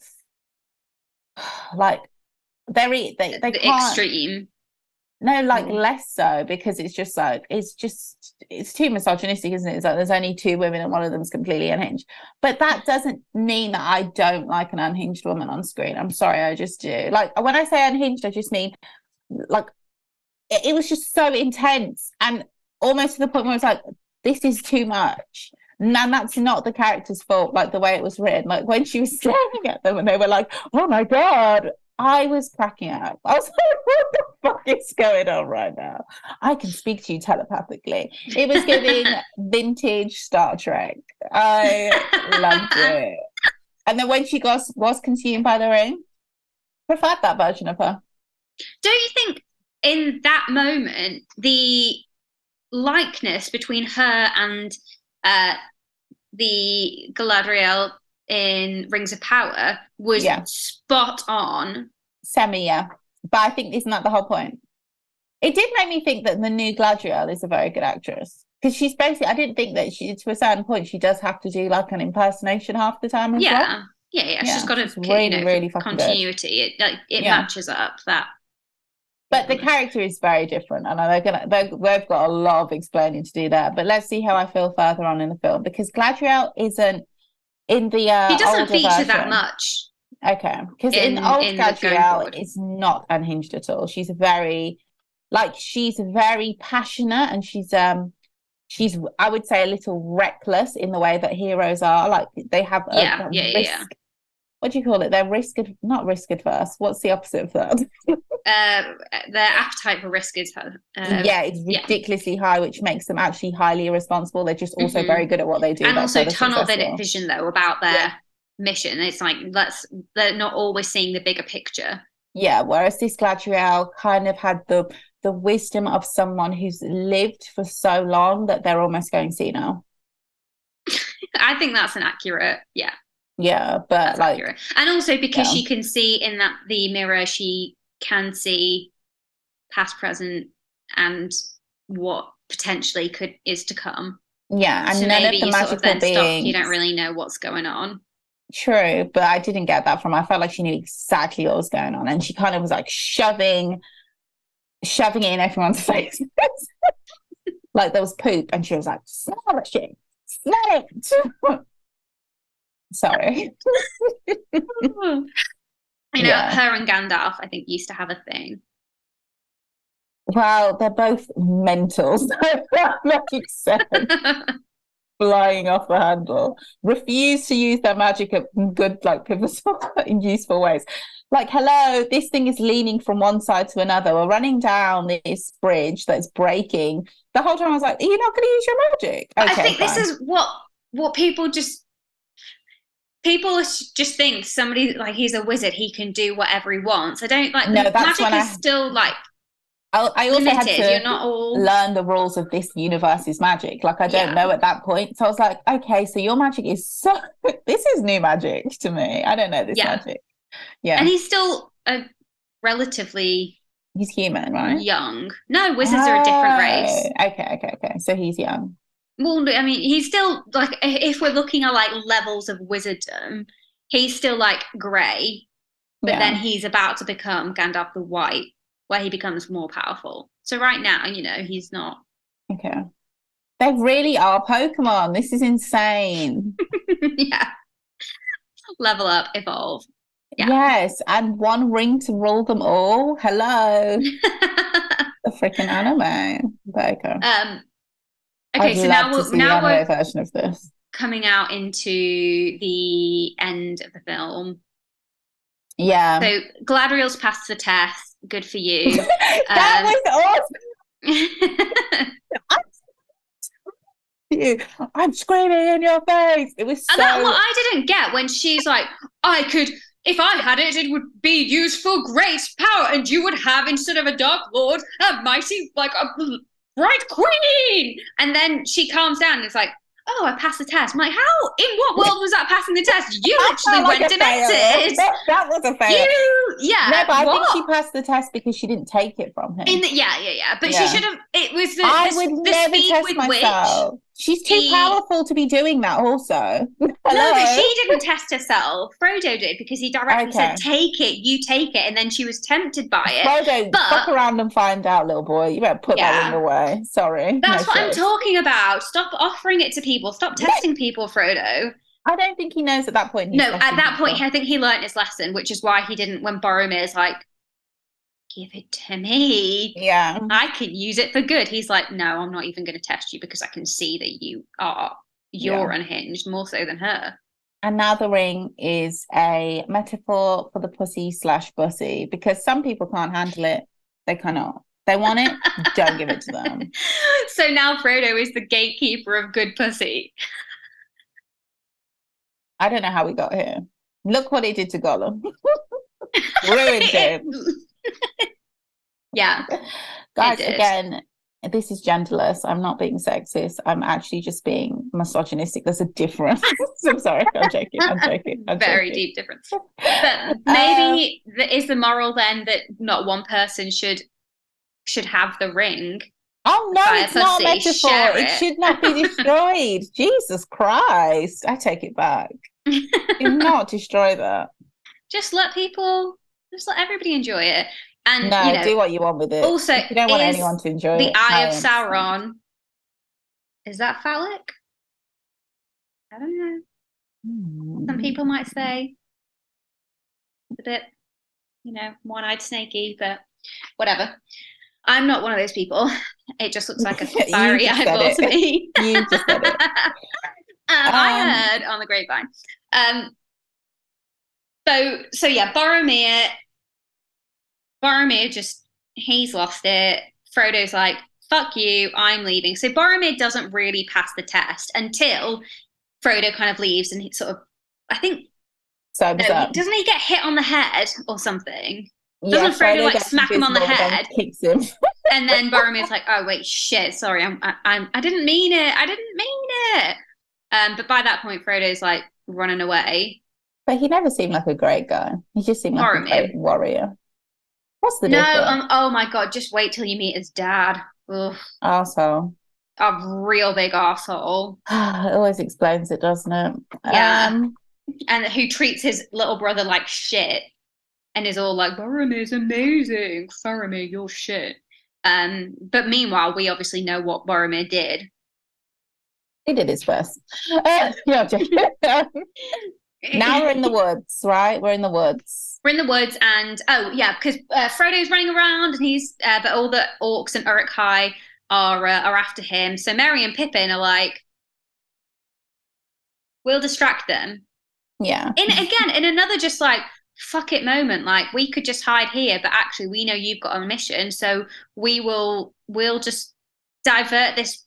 like very they, they the extreme. No like Mm. less so because it's just like it's just it's too misogynistic isn't it? It's like there's only two women and one of them's completely unhinged. But that doesn't mean that i don't like an unhinged woman on screen. I'm sorry i just do. Like when i say unhinged i just mean like it, it was just so intense and almost to the point where it's like this is too much. And that's not the character's fault like the way it was written. Like when she was staring at them and they were like oh my god i was cracking up. I was like what the fuck is going on right now? I can speak to you telepathically. It was giving vintage star trek. I loved it. And then when she got was consumed by the ring preferred that version of her. Don't you think in that moment the likeness between her and uh, the Galadriel in Rings of Power was Yeah. spot on? Semi, yeah. But I think isn't that the whole point? It did make me think that the new Galadriel is a very good actress. Because she's basically I didn't think that she to a certain point she does have to do like an impersonation half the time as well. Yeah. Yeah, yeah, Yeah, she's got a she's you really, know, really continuity. It like it Yeah. matches up that. But the character is very different, and they're gonna they're, they've got a lot of explaining to do there. But let's see how I feel further on in the film because Galadriel isn't in the uh, He doesn't feature that much. Okay, because in, in- old in the going Galadriel forward. is not unhinged at all. She's very, like, she's very passionate and she's um, she's I would say a little reckless in the way that heroes are. Like they have a, Yeah, a yeah, yeah, risk. yeah. What do you call it? They're risk ad- not risk adverse. What's the opposite of that? Uh, their appetite for risk is uh, yeah, it's yeah. ridiculously high, which makes them actually highly irresponsible. They're just also Mhm. very good at what they do. and also tunnel successful. vision though about their Yeah. mission. It's like let's they're not always seeing the bigger picture. Yeah, whereas this Galadriel kind of had the the wisdom of someone who's lived for so long that they're almost going senile. I think that's an accurate, yeah, Yeah, but that's like accurate. And also because yeah. she can see in that the mirror, she can see past, present, and what potentially could is to come. yeah, and so none of maybe the you sort of magical then beings. stop. You don't really know what's going on. True, but I didn't get that from her. I felt like she knew exactly what was going on, and she kind of was like shoving, shoving it in everyone's face. like there was poop, and she was like, "Smell shit, smell it." Sorry. you know, Yeah. her and Gandalf, I think, used to have a thing. Well, they're both mental, so that makes sense. Flying off the handle, refuse to use their magic in good, like pivotal, in useful ways. Like, hello, this thing is leaning from one side to another. We're running down this bridge that's breaking. The whole time I was like, you're not going to use your magic?" I think fine. this is what what people just people just think somebody like he's a wizard he can do whatever he wants. I don't like No, that's magic is I- still like I, I also had to You're not all learn the rules of this universe's magic. Like I don't Yeah. know at that point. So I was like, okay, so your magic is so this is new magic to me. I don't know this Yeah. magic. Yeah. and he's still a relatively he's human, right? young. No, wizards are a different race. Oh, Okay, okay, okay. So he's young. Well, I mean, he's still like if we're looking at like levels of wizardom, he's still like grey, but yeah. then he's about to become Gandalf the White, where he becomes more powerful. So right now, you know, he's not. okay. They really are Pokemon. This is insane. yeah. Level up, evolve. Yeah. Yes, and one ring to rule them all. Hello, the freaking anime. There you go. um, okay, I'd so now we're now we're version of this. coming out into the end of the film. Yeah, So Galadriel's passed the test. Good for you. that um, was awesome. You, I'm screaming in your face. It was so. And that what I didn't get when she's like, I could, if I had it, it would be used for great power, and you would have instead of a dark lord, a mighty like a bright queen. And then she calms down and it's like, Oh, I passed the test. I'm like, how? In what world was that passing the test? You actually like went a and ate it. That, that was a fail. You, yeah. no, but I what? think she passed the test because she didn't take it from him. In the, yeah, yeah, yeah. But Yeah. she should have. It was the, I the, would the never speed test with myself. She's too the- powerful to be doing that. Also. No, but she didn't test herself. Frodo did because he directly said, "Take it, you take it," and then she was tempted by it. Frodo, but- fuck around and find out, little boy. You better put that Yeah. ring away. Sorry, That's no what I'm talking about. Stop offering it to people. Stop testing people, Frodo. I don't think he knows at that point. No, at that point. I think he learned his lesson, which is why he didn't. When Boromir's like, "Give it to me," yeah, I can use it for good. He's like, "No, I'm not even going to test you because I can see that you are you're unhinged more so than her." and now the ring is a metaphor for the pussy slash bussy because some people can't handle it. They cannot. They want it. don't give it to them. so now Frodo is the gatekeeper of good pussy. I don't know how we got here. Look what he did to Gollum. Ruined him. yeah, Guys, again, this is genderless. I'm not being sexist. I'm actually just being misogynistic. There's a difference. I'm sorry. I'm joking. I'm joking. I'm very joking. deep difference. But maybe um, the, is the moral then that not one person should should have the ring? Oh no, it's not a metaphor. It it. should not be destroyed. Jesus Christ. I take it back. Do not destroy that. just let people, just let everybody enjoy it. And No, you know, do what you want with it. also, if you don't want anyone to enjoy the it. Eye of. Sauron is that phallic? I don't know. Hmm. Some people might say it's a bit, you know, one-eyed snaky, but whatever. I'm not one of those people. It just looks like a fiery eyeball to me. You just said it. Um, I Um, heard on the grapevine. Um, so so yeah, Boromir. Boromir just he's lost it. Frodo's like, "Fuck you, I'm leaving." So Boromir doesn't really pass the test until Frodo kind of leaves, and he sort of, I think, no, doesn't he get hit on the head or something? Yeah, doesn't Frodo, like, smack him on the head? Kicks him. And then Boromir's like, "Oh wait, shit, sorry, I'm, I, I'm, I didn't mean it. I didn't mean it." Um, but by that point, Frodo's like running away. But he never seemed like a great guy. He just seemed like a Boromir. great warrior. What's the no, difference? um, oh my god, just wait till you meet his dad. Ugh, Arsehole. a real big asshole, it always explains it, doesn't it? Yeah. Um, and who treats his little brother like shit, and is all like, "Boromir's amazing, Faramir, you're shit." Um, but meanwhile, we obviously know what Boromir did. he did his best. Uh, yeah. now we're in the woods, right? We're in the woods. We're in the woods, and oh yeah, because uh, Frodo's running around, and he's uh, but all the orcs and Uruk Hai are uh, are after him. So Merry and Pippin are like, "We'll distract them." Yeah. In again, in another just like fuck it moment, like we could just hide here, but actually we know you've got a mission, so we will we'll just divert this.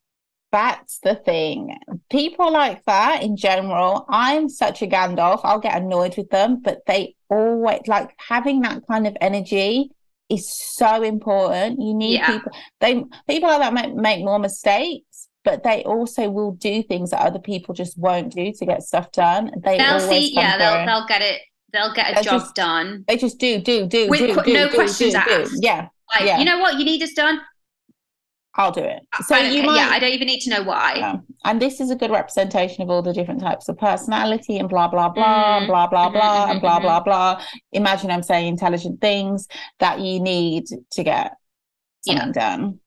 That's the thing. People like that in general, I'm such a Gandalf. I'll get annoyed with them, but they always like having that kind of energy is so important. You need Yeah. people. They people like that make, make more mistakes, but they also will do things that other people just won't do to get stuff done. They They'll always see, yeah, they'll they'll get it. They'll get a They're job just- done. They just do, do, do, With do, qu- do, no do, questions do, do. asked. Yeah, Like, Yeah. you know what, you need this done. I'll do it. So I you might, yeah, I don't even need to know why. Yeah. And this is a good representation of all the different types of personality and blah, blah, blah, Mhm. blah, blah, Mhm, blah, mhm, and blah, mhm. blah, blah. Imagine I'm saying intelligent things that you need to get Yeah. done.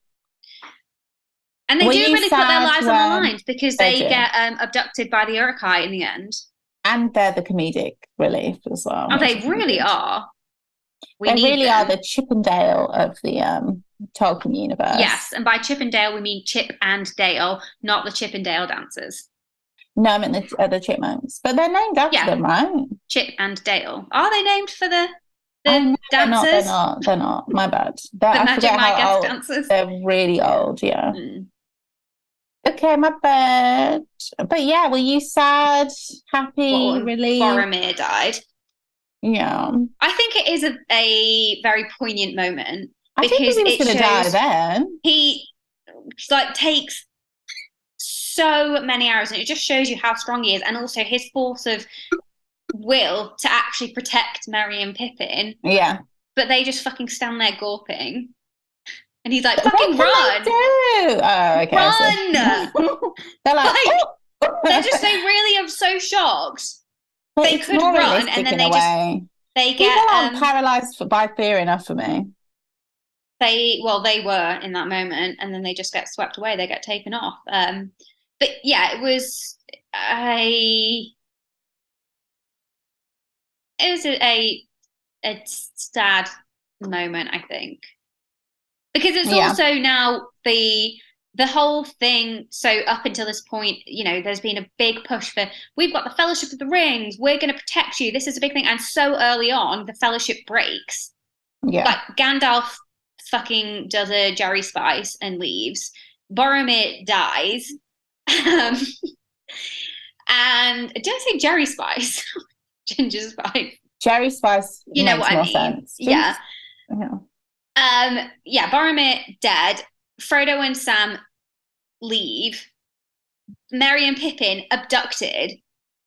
And they Were do really put their lives on the line because They they get um, abducted by the Uruk-hai in the end. And they're the comedic relief as well. Oh, they really are. We They really are them. the Chippendale of the um Tolkien universe. Yes, and by Chip and Dale we mean Chip and Dale, not the Chip and Dale dancers. No, I mean the, uh, chipmunks. But they're named after Yeah. them, right? Chip and Dale. Are they named for the the Oh, no, They're not, dancers? they're not. They're not. My bad. They're, the I Magic Mike old. dancers. They're really old, yeah. Mm. Okay, my bad. But yeah, were you sad, happy, Well, relieved? Boromir died. Yeah. I think it is a, a very poignant moment. I think he Because was going to die then. He like takes so many arrows, and it just shows you how strong he is, and also his force of will to actually protect Merry and Pippin. Yeah. But they just fucking stand there gawping, and he's like, "Fucking run!" Oh, okay. Run! They're like, Like, "Oh." They're just they really are so shocked. But they could run, and then they just way. They get um, paralyzed by fear enough for me. They well they were in that moment and then they just get swept away they get taken off um but yeah it was a it was a a, a sad moment i think because it's Yeah. also now the the whole thing so up until this point you know there's been a big push for we've got the fellowship of the rings we're going to protect you this is a big thing and so early on the fellowship breaks Yeah. like Gandalf fucking does a Jerry Spice and leaves. Boromir dies. Um, and did I say Jerry Spice? Ginger Spice. Jerry Spice You know what I more mean. sense. Yeah. Yeah. Um, yeah, Boromir dead. Frodo and Sam leave. Merry and Pippin abducted.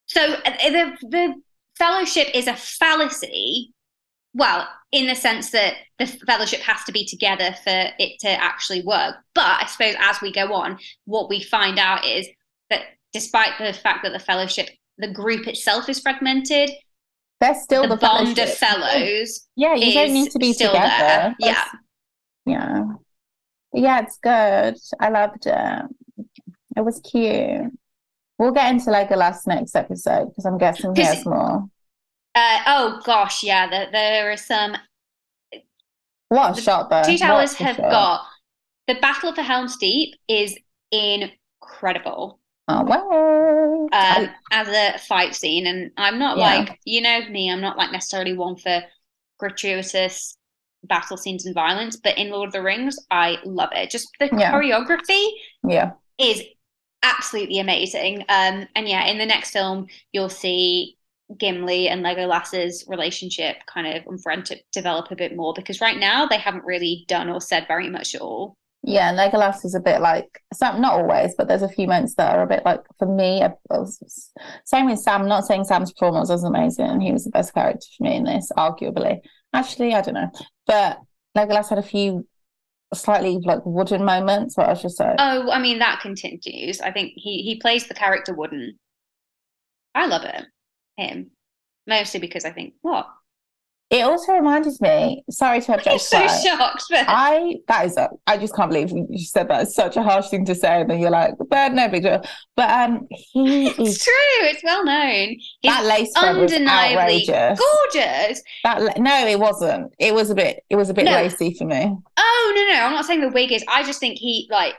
So uh, the the fellowship is a fallacy. Well, in the sense that the fellowship has to be together for it to actually work. But I suppose as we go on, what we find out is that despite the fact that the fellowship, the group itself is fragmented, They're still the, the, bond of fellows Yeah, you don't need to be still together. there. Yeah. Yeah. Yeah, it's good. I loved it. It was cute. We'll get into like the last next episode because I'm guessing there's more. Uh, oh gosh, yeah, there, there are some. What a shot though. Two Towers have shot. got the Battle of the Helm's Deep is incredible Oh, well. um, as a fight scene, and I'm not Yeah. like you know me, I'm not like necessarily one for gratuitous battle scenes and violence, but in Lord of the Rings, I love it. Just the Yeah. choreography yeah. is absolutely amazing. Um, and yeah, in the next film, you'll see Gimli and Legolas's relationship kind of unfriend to develop a bit more because right now they haven't really done or said very much at all. Yeah, and Legolas is a bit like some, not always, but there's a few moments that are a bit like for me. Same with Sam. Not saying Sam's performance was amazing. And he was the best character for me in this, arguably. Actually, I don't know, but Legolas had a few slightly like wooden moments What I was just like, Oh, I mean that continues. I think he he plays the character Wooden. I love it. Him. Mostly because I think what? it also reminded me. Sorry to I'm object, so shocked, but I that is a, I just can't believe you said that. It's such a harsh thing to say, and then you're like, but no big deal. But um, he it's is true, it's well known. He's that lace front was undeniably outrageous. gorgeous. That no, it wasn't. It was a bit. It was a bit No. lacy for me. Oh no, no, I'm not saying the wig is. I just think he like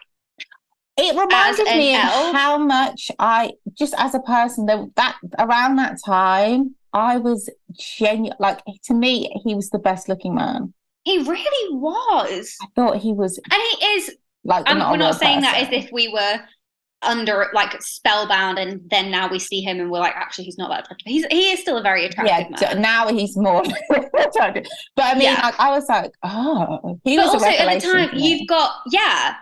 It reminded me of how much I just as a person that that around that time I was genuine. Like to me, he was the best looking man. he really was, I thought he was and he is. like. Um, not we're not saying that as if we were under like spellbound, and then now we see him and we're like, actually, he's not that attractive. He's he is still a very attractive Yeah, man. now he's more attractive. But I mean, Yeah. like, I was like, oh, he but was also a at the time, you've got yeah,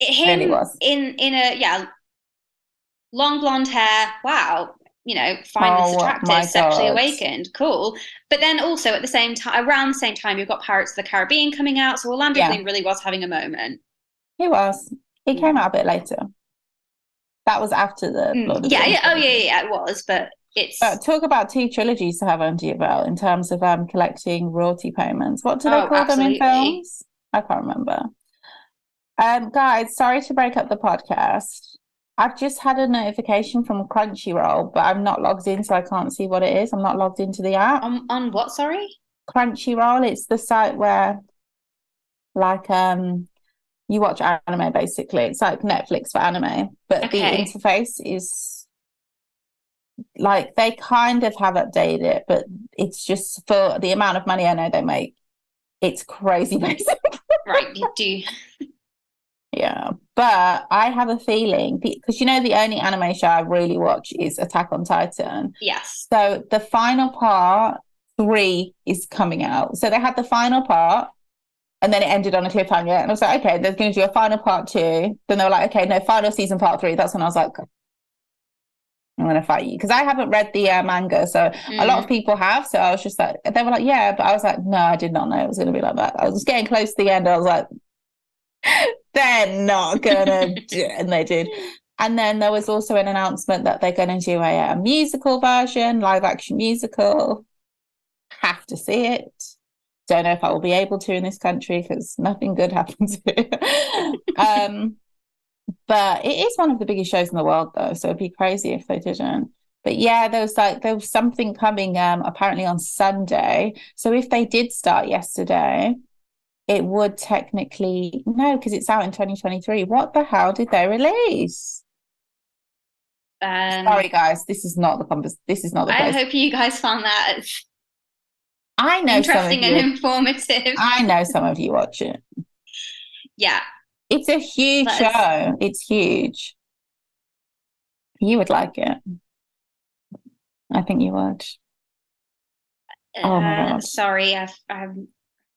him was. in in a yeah, long blonde hair. Wow, you know, find Oh, this attractive, sexually God. awakened, cool. But then also at the same time, around the same time, you've got Pirates of the Caribbean coming out. So Orlando Yeah. Bloom really was having a moment. He was. He came out a bit later. That was after the Mm, Lord of yeah, yeah, oh yeah, yeah, it was, but it's But talk about two trilogies to have under your belt in terms of um collecting royalty payments. What do they Oh, call them in films? I can't remember. Um, guys, sorry to break up the podcast. I've just had a notification from Crunchyroll, but I'm not logged in, so I can't see what it is. I'm not logged into the app. On on what? Sorry. Crunchyroll. It's the site where, like, um, you watch anime basically. It's like Netflix for anime, but Okay. the interface is like they kind of have updated it, but it's just for the amount of money I know they make. It's crazy basic. Right, you do. Yeah, but I have a feeling because you know the only anime show I really watch is Attack on Titan. Yes. So the final part three is coming out. So they had the final part, and then it ended on a cliffhanger. And I was like, okay, they're going to do a final part two. Then they were like, okay, no, final season part three. That's when I was like, I'm going to fight you because I haven't read the uh, manga. So a lot of people have. So I was just like, they were like, yeah, but I was like, no, I did not know it was going to be like that. I was getting close to the end. I was like, they're not gonna do it. And they did. And then there was also an announcement that they're to do a, a musical version, live action musical. Have to see it. Don't know if I will be able to in this country because nothing good happens here. um, but it is one of the biggest shows in the world, though. So it'd be crazy if they didn't. But yeah, there was like there was something coming um apparently on Sunday. So if they did start yesterday, it would technically no, because it's out in 2023. What the hell did they release? Um, Sorry, guys, this is not the convers. This is not the I place. hope you guys found that I know interesting and you. informative. I know some of you watch it. yeah. It's a huge is- show. It's huge. You would like it. I think you would. Oh my Uh, God. sorry, I've, I'm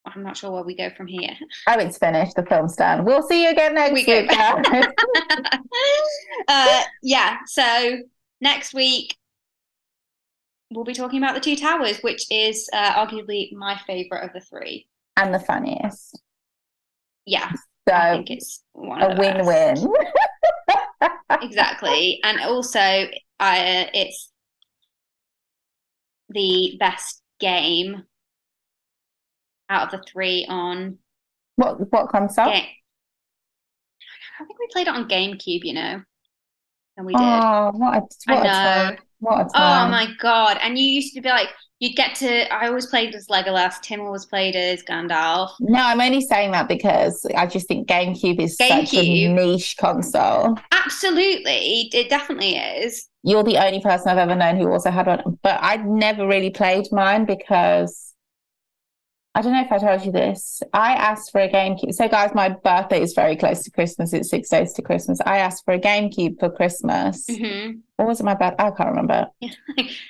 I'm not sure where we go from here. Oh, it's finished. The film's done. We'll see you again next We week. uh, yeah. So next week we'll be talking about the Two Towers, which is uh, arguably my favorite of the three. and the funniest. Yeah, So I think it's one of a win-win. exactly and also uh, it's the best game out of the three on what what console? game i think we played it on gamecube you know. And we did. Oh, what a what a know. time! What a oh my god. And you used to be like you'd get to i always played as legolas. Tim always played as gandalf. No, I'm only saying that because I just think GameCube is such a niche console. absolutely. It definitely is. You're the only person I've ever known who also had one, but I'd never really played mine because I don't know if I told you this. I asked for a GameCube. So, guys, my birthday is very close to Christmas. It's six days to Christmas. I asked for a GameCube for Christmas. hmm Or was it my birthday? I can't remember.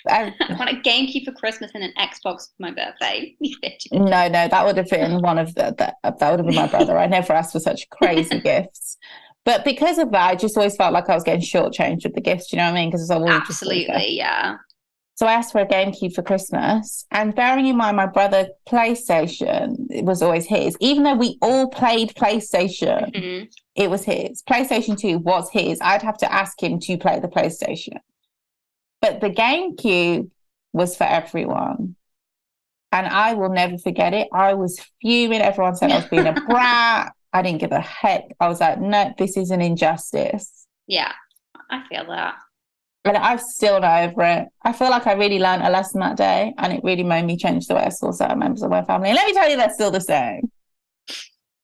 I- i want a gamecube for christmas and an xbox for my birthday No, no, that would have been one of the that, that would have been my brother. I never asked for such crazy gifts. But because of that, I just always felt like I was getting shortchanged with the gifts, you know what I mean? Because it's always just Absolutely, yeah. So I asked for a GameCube for Christmas. And bearing in mind my brother PlayStation, it was always his. Even though we all played PlayStation, Mhm. it was his. PlayStation 2 was his. I'd have to ask him to play the PlayStation. But the GameCube was for everyone. And I will never forget it. I was fuming. Everyone said I was being a brat. I didn't give a heck. I was like, no, this is an injustice. Yeah, I feel that. And I'm still not over it. I feel like I really learned a lesson that day and it really made me change the way I saw certain members of my family. And let me tell you, they're still the same.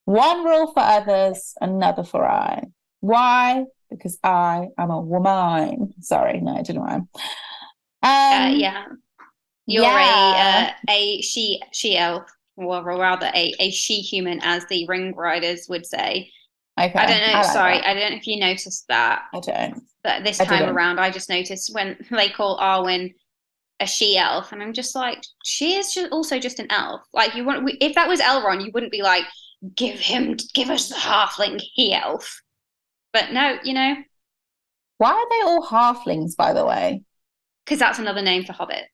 One rule for others, another for I. Why? Because I am a woman. Sorry, no, I didn't rhyme. Um, Uh, yeah, you're yeah. a uh, a she she elf, or rather a a she human, as the ring riders would say. Okay. I don't know. like sorry, that. I don't know if you noticed that. I don't. But this I time didn't. around, I just noticed when they call Arwen a she elf, and I'm just like, she is just also just an elf. Like you want, if that was Elrond, you wouldn't be like, give him, give us the halfling he elf. But no, you know, Why are they all halflings, by the way? because that's another name for hobbit.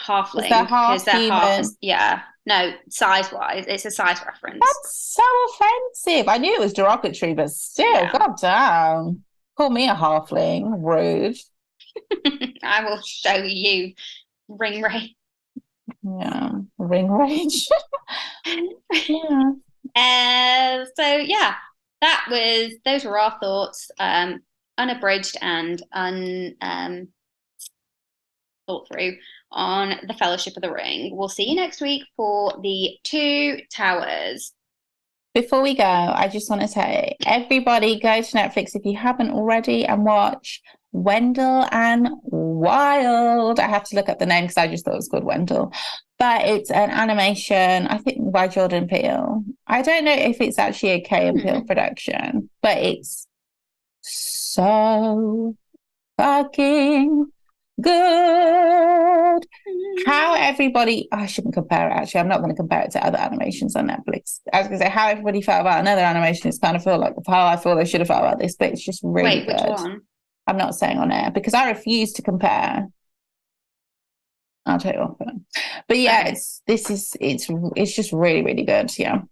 Halfling, half they're half. Yeah, no, size wise, it's a size reference. That's so offensive. I knew it was derogatory, but still, Yeah. god damn. Call me a halfling. Rude. I will show you, ring rage. Yeah. Ring rage. yeah. Uh, so yeah, that was those were our thoughts. Um, unabridged and un um, thought through on the Fellowship of the Ring. We'll see you next week for the Two Towers. Before we go, I just want to say everybody go to Netflix if you haven't already and watch Wendell and Wild. I have to look up the name because I just thought it was called Wendell. But it's an animation, I think, by Jordan Peele. I don't know if it's actually a Key and Peele hmm. production, but it's so fucking good. How everybody, I shouldn't compare it actually. I'm not going to compare it to other animations on Netflix. I was going to say how everybody felt about another animation is kind of feel like how I feel they should have felt about this, but it's just really Wait, which good. one? I'm not saying on air because I refuse to compare. I'll tell you off. But yeah, Okay. it's this is it's it's just really really good. Yeah,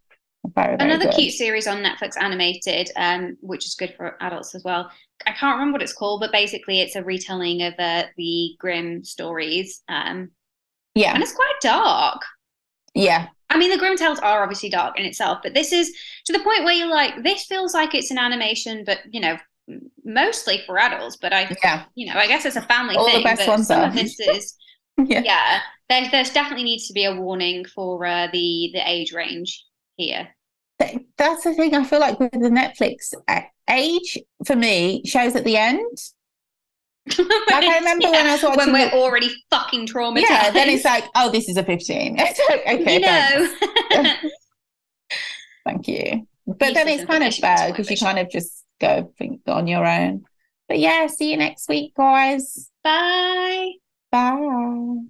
very very Another good. cute series on Netflix animated, um, which is good for adults as well. I can't remember what it's called, but basically it's a retelling of uh, the Grimm stories. Um, Yeah, and it's quite dark. yeah, I mean, the Grimm tales are obviously dark in itself, but this is to the point where you're like, this feels like it's an animation, but you know, mostly for adults. But I, yeah, you know, I guess it's a family All the thing. best ones some are. of this is, yeah. yeah, there, there's definitely needs to be a warning for uh, the the age range here. That's the thing. I feel like with the Netflix age for me shows at the end. like I remember when I was watching when we're the- already fucking traumatized. Yeah, then it's like, oh, this is a 15. It's like, okay, you know. Thank you. But then it's kind of bad because you kind of just go think on your own. But yeah, see you next week, guys. Bye. Bye.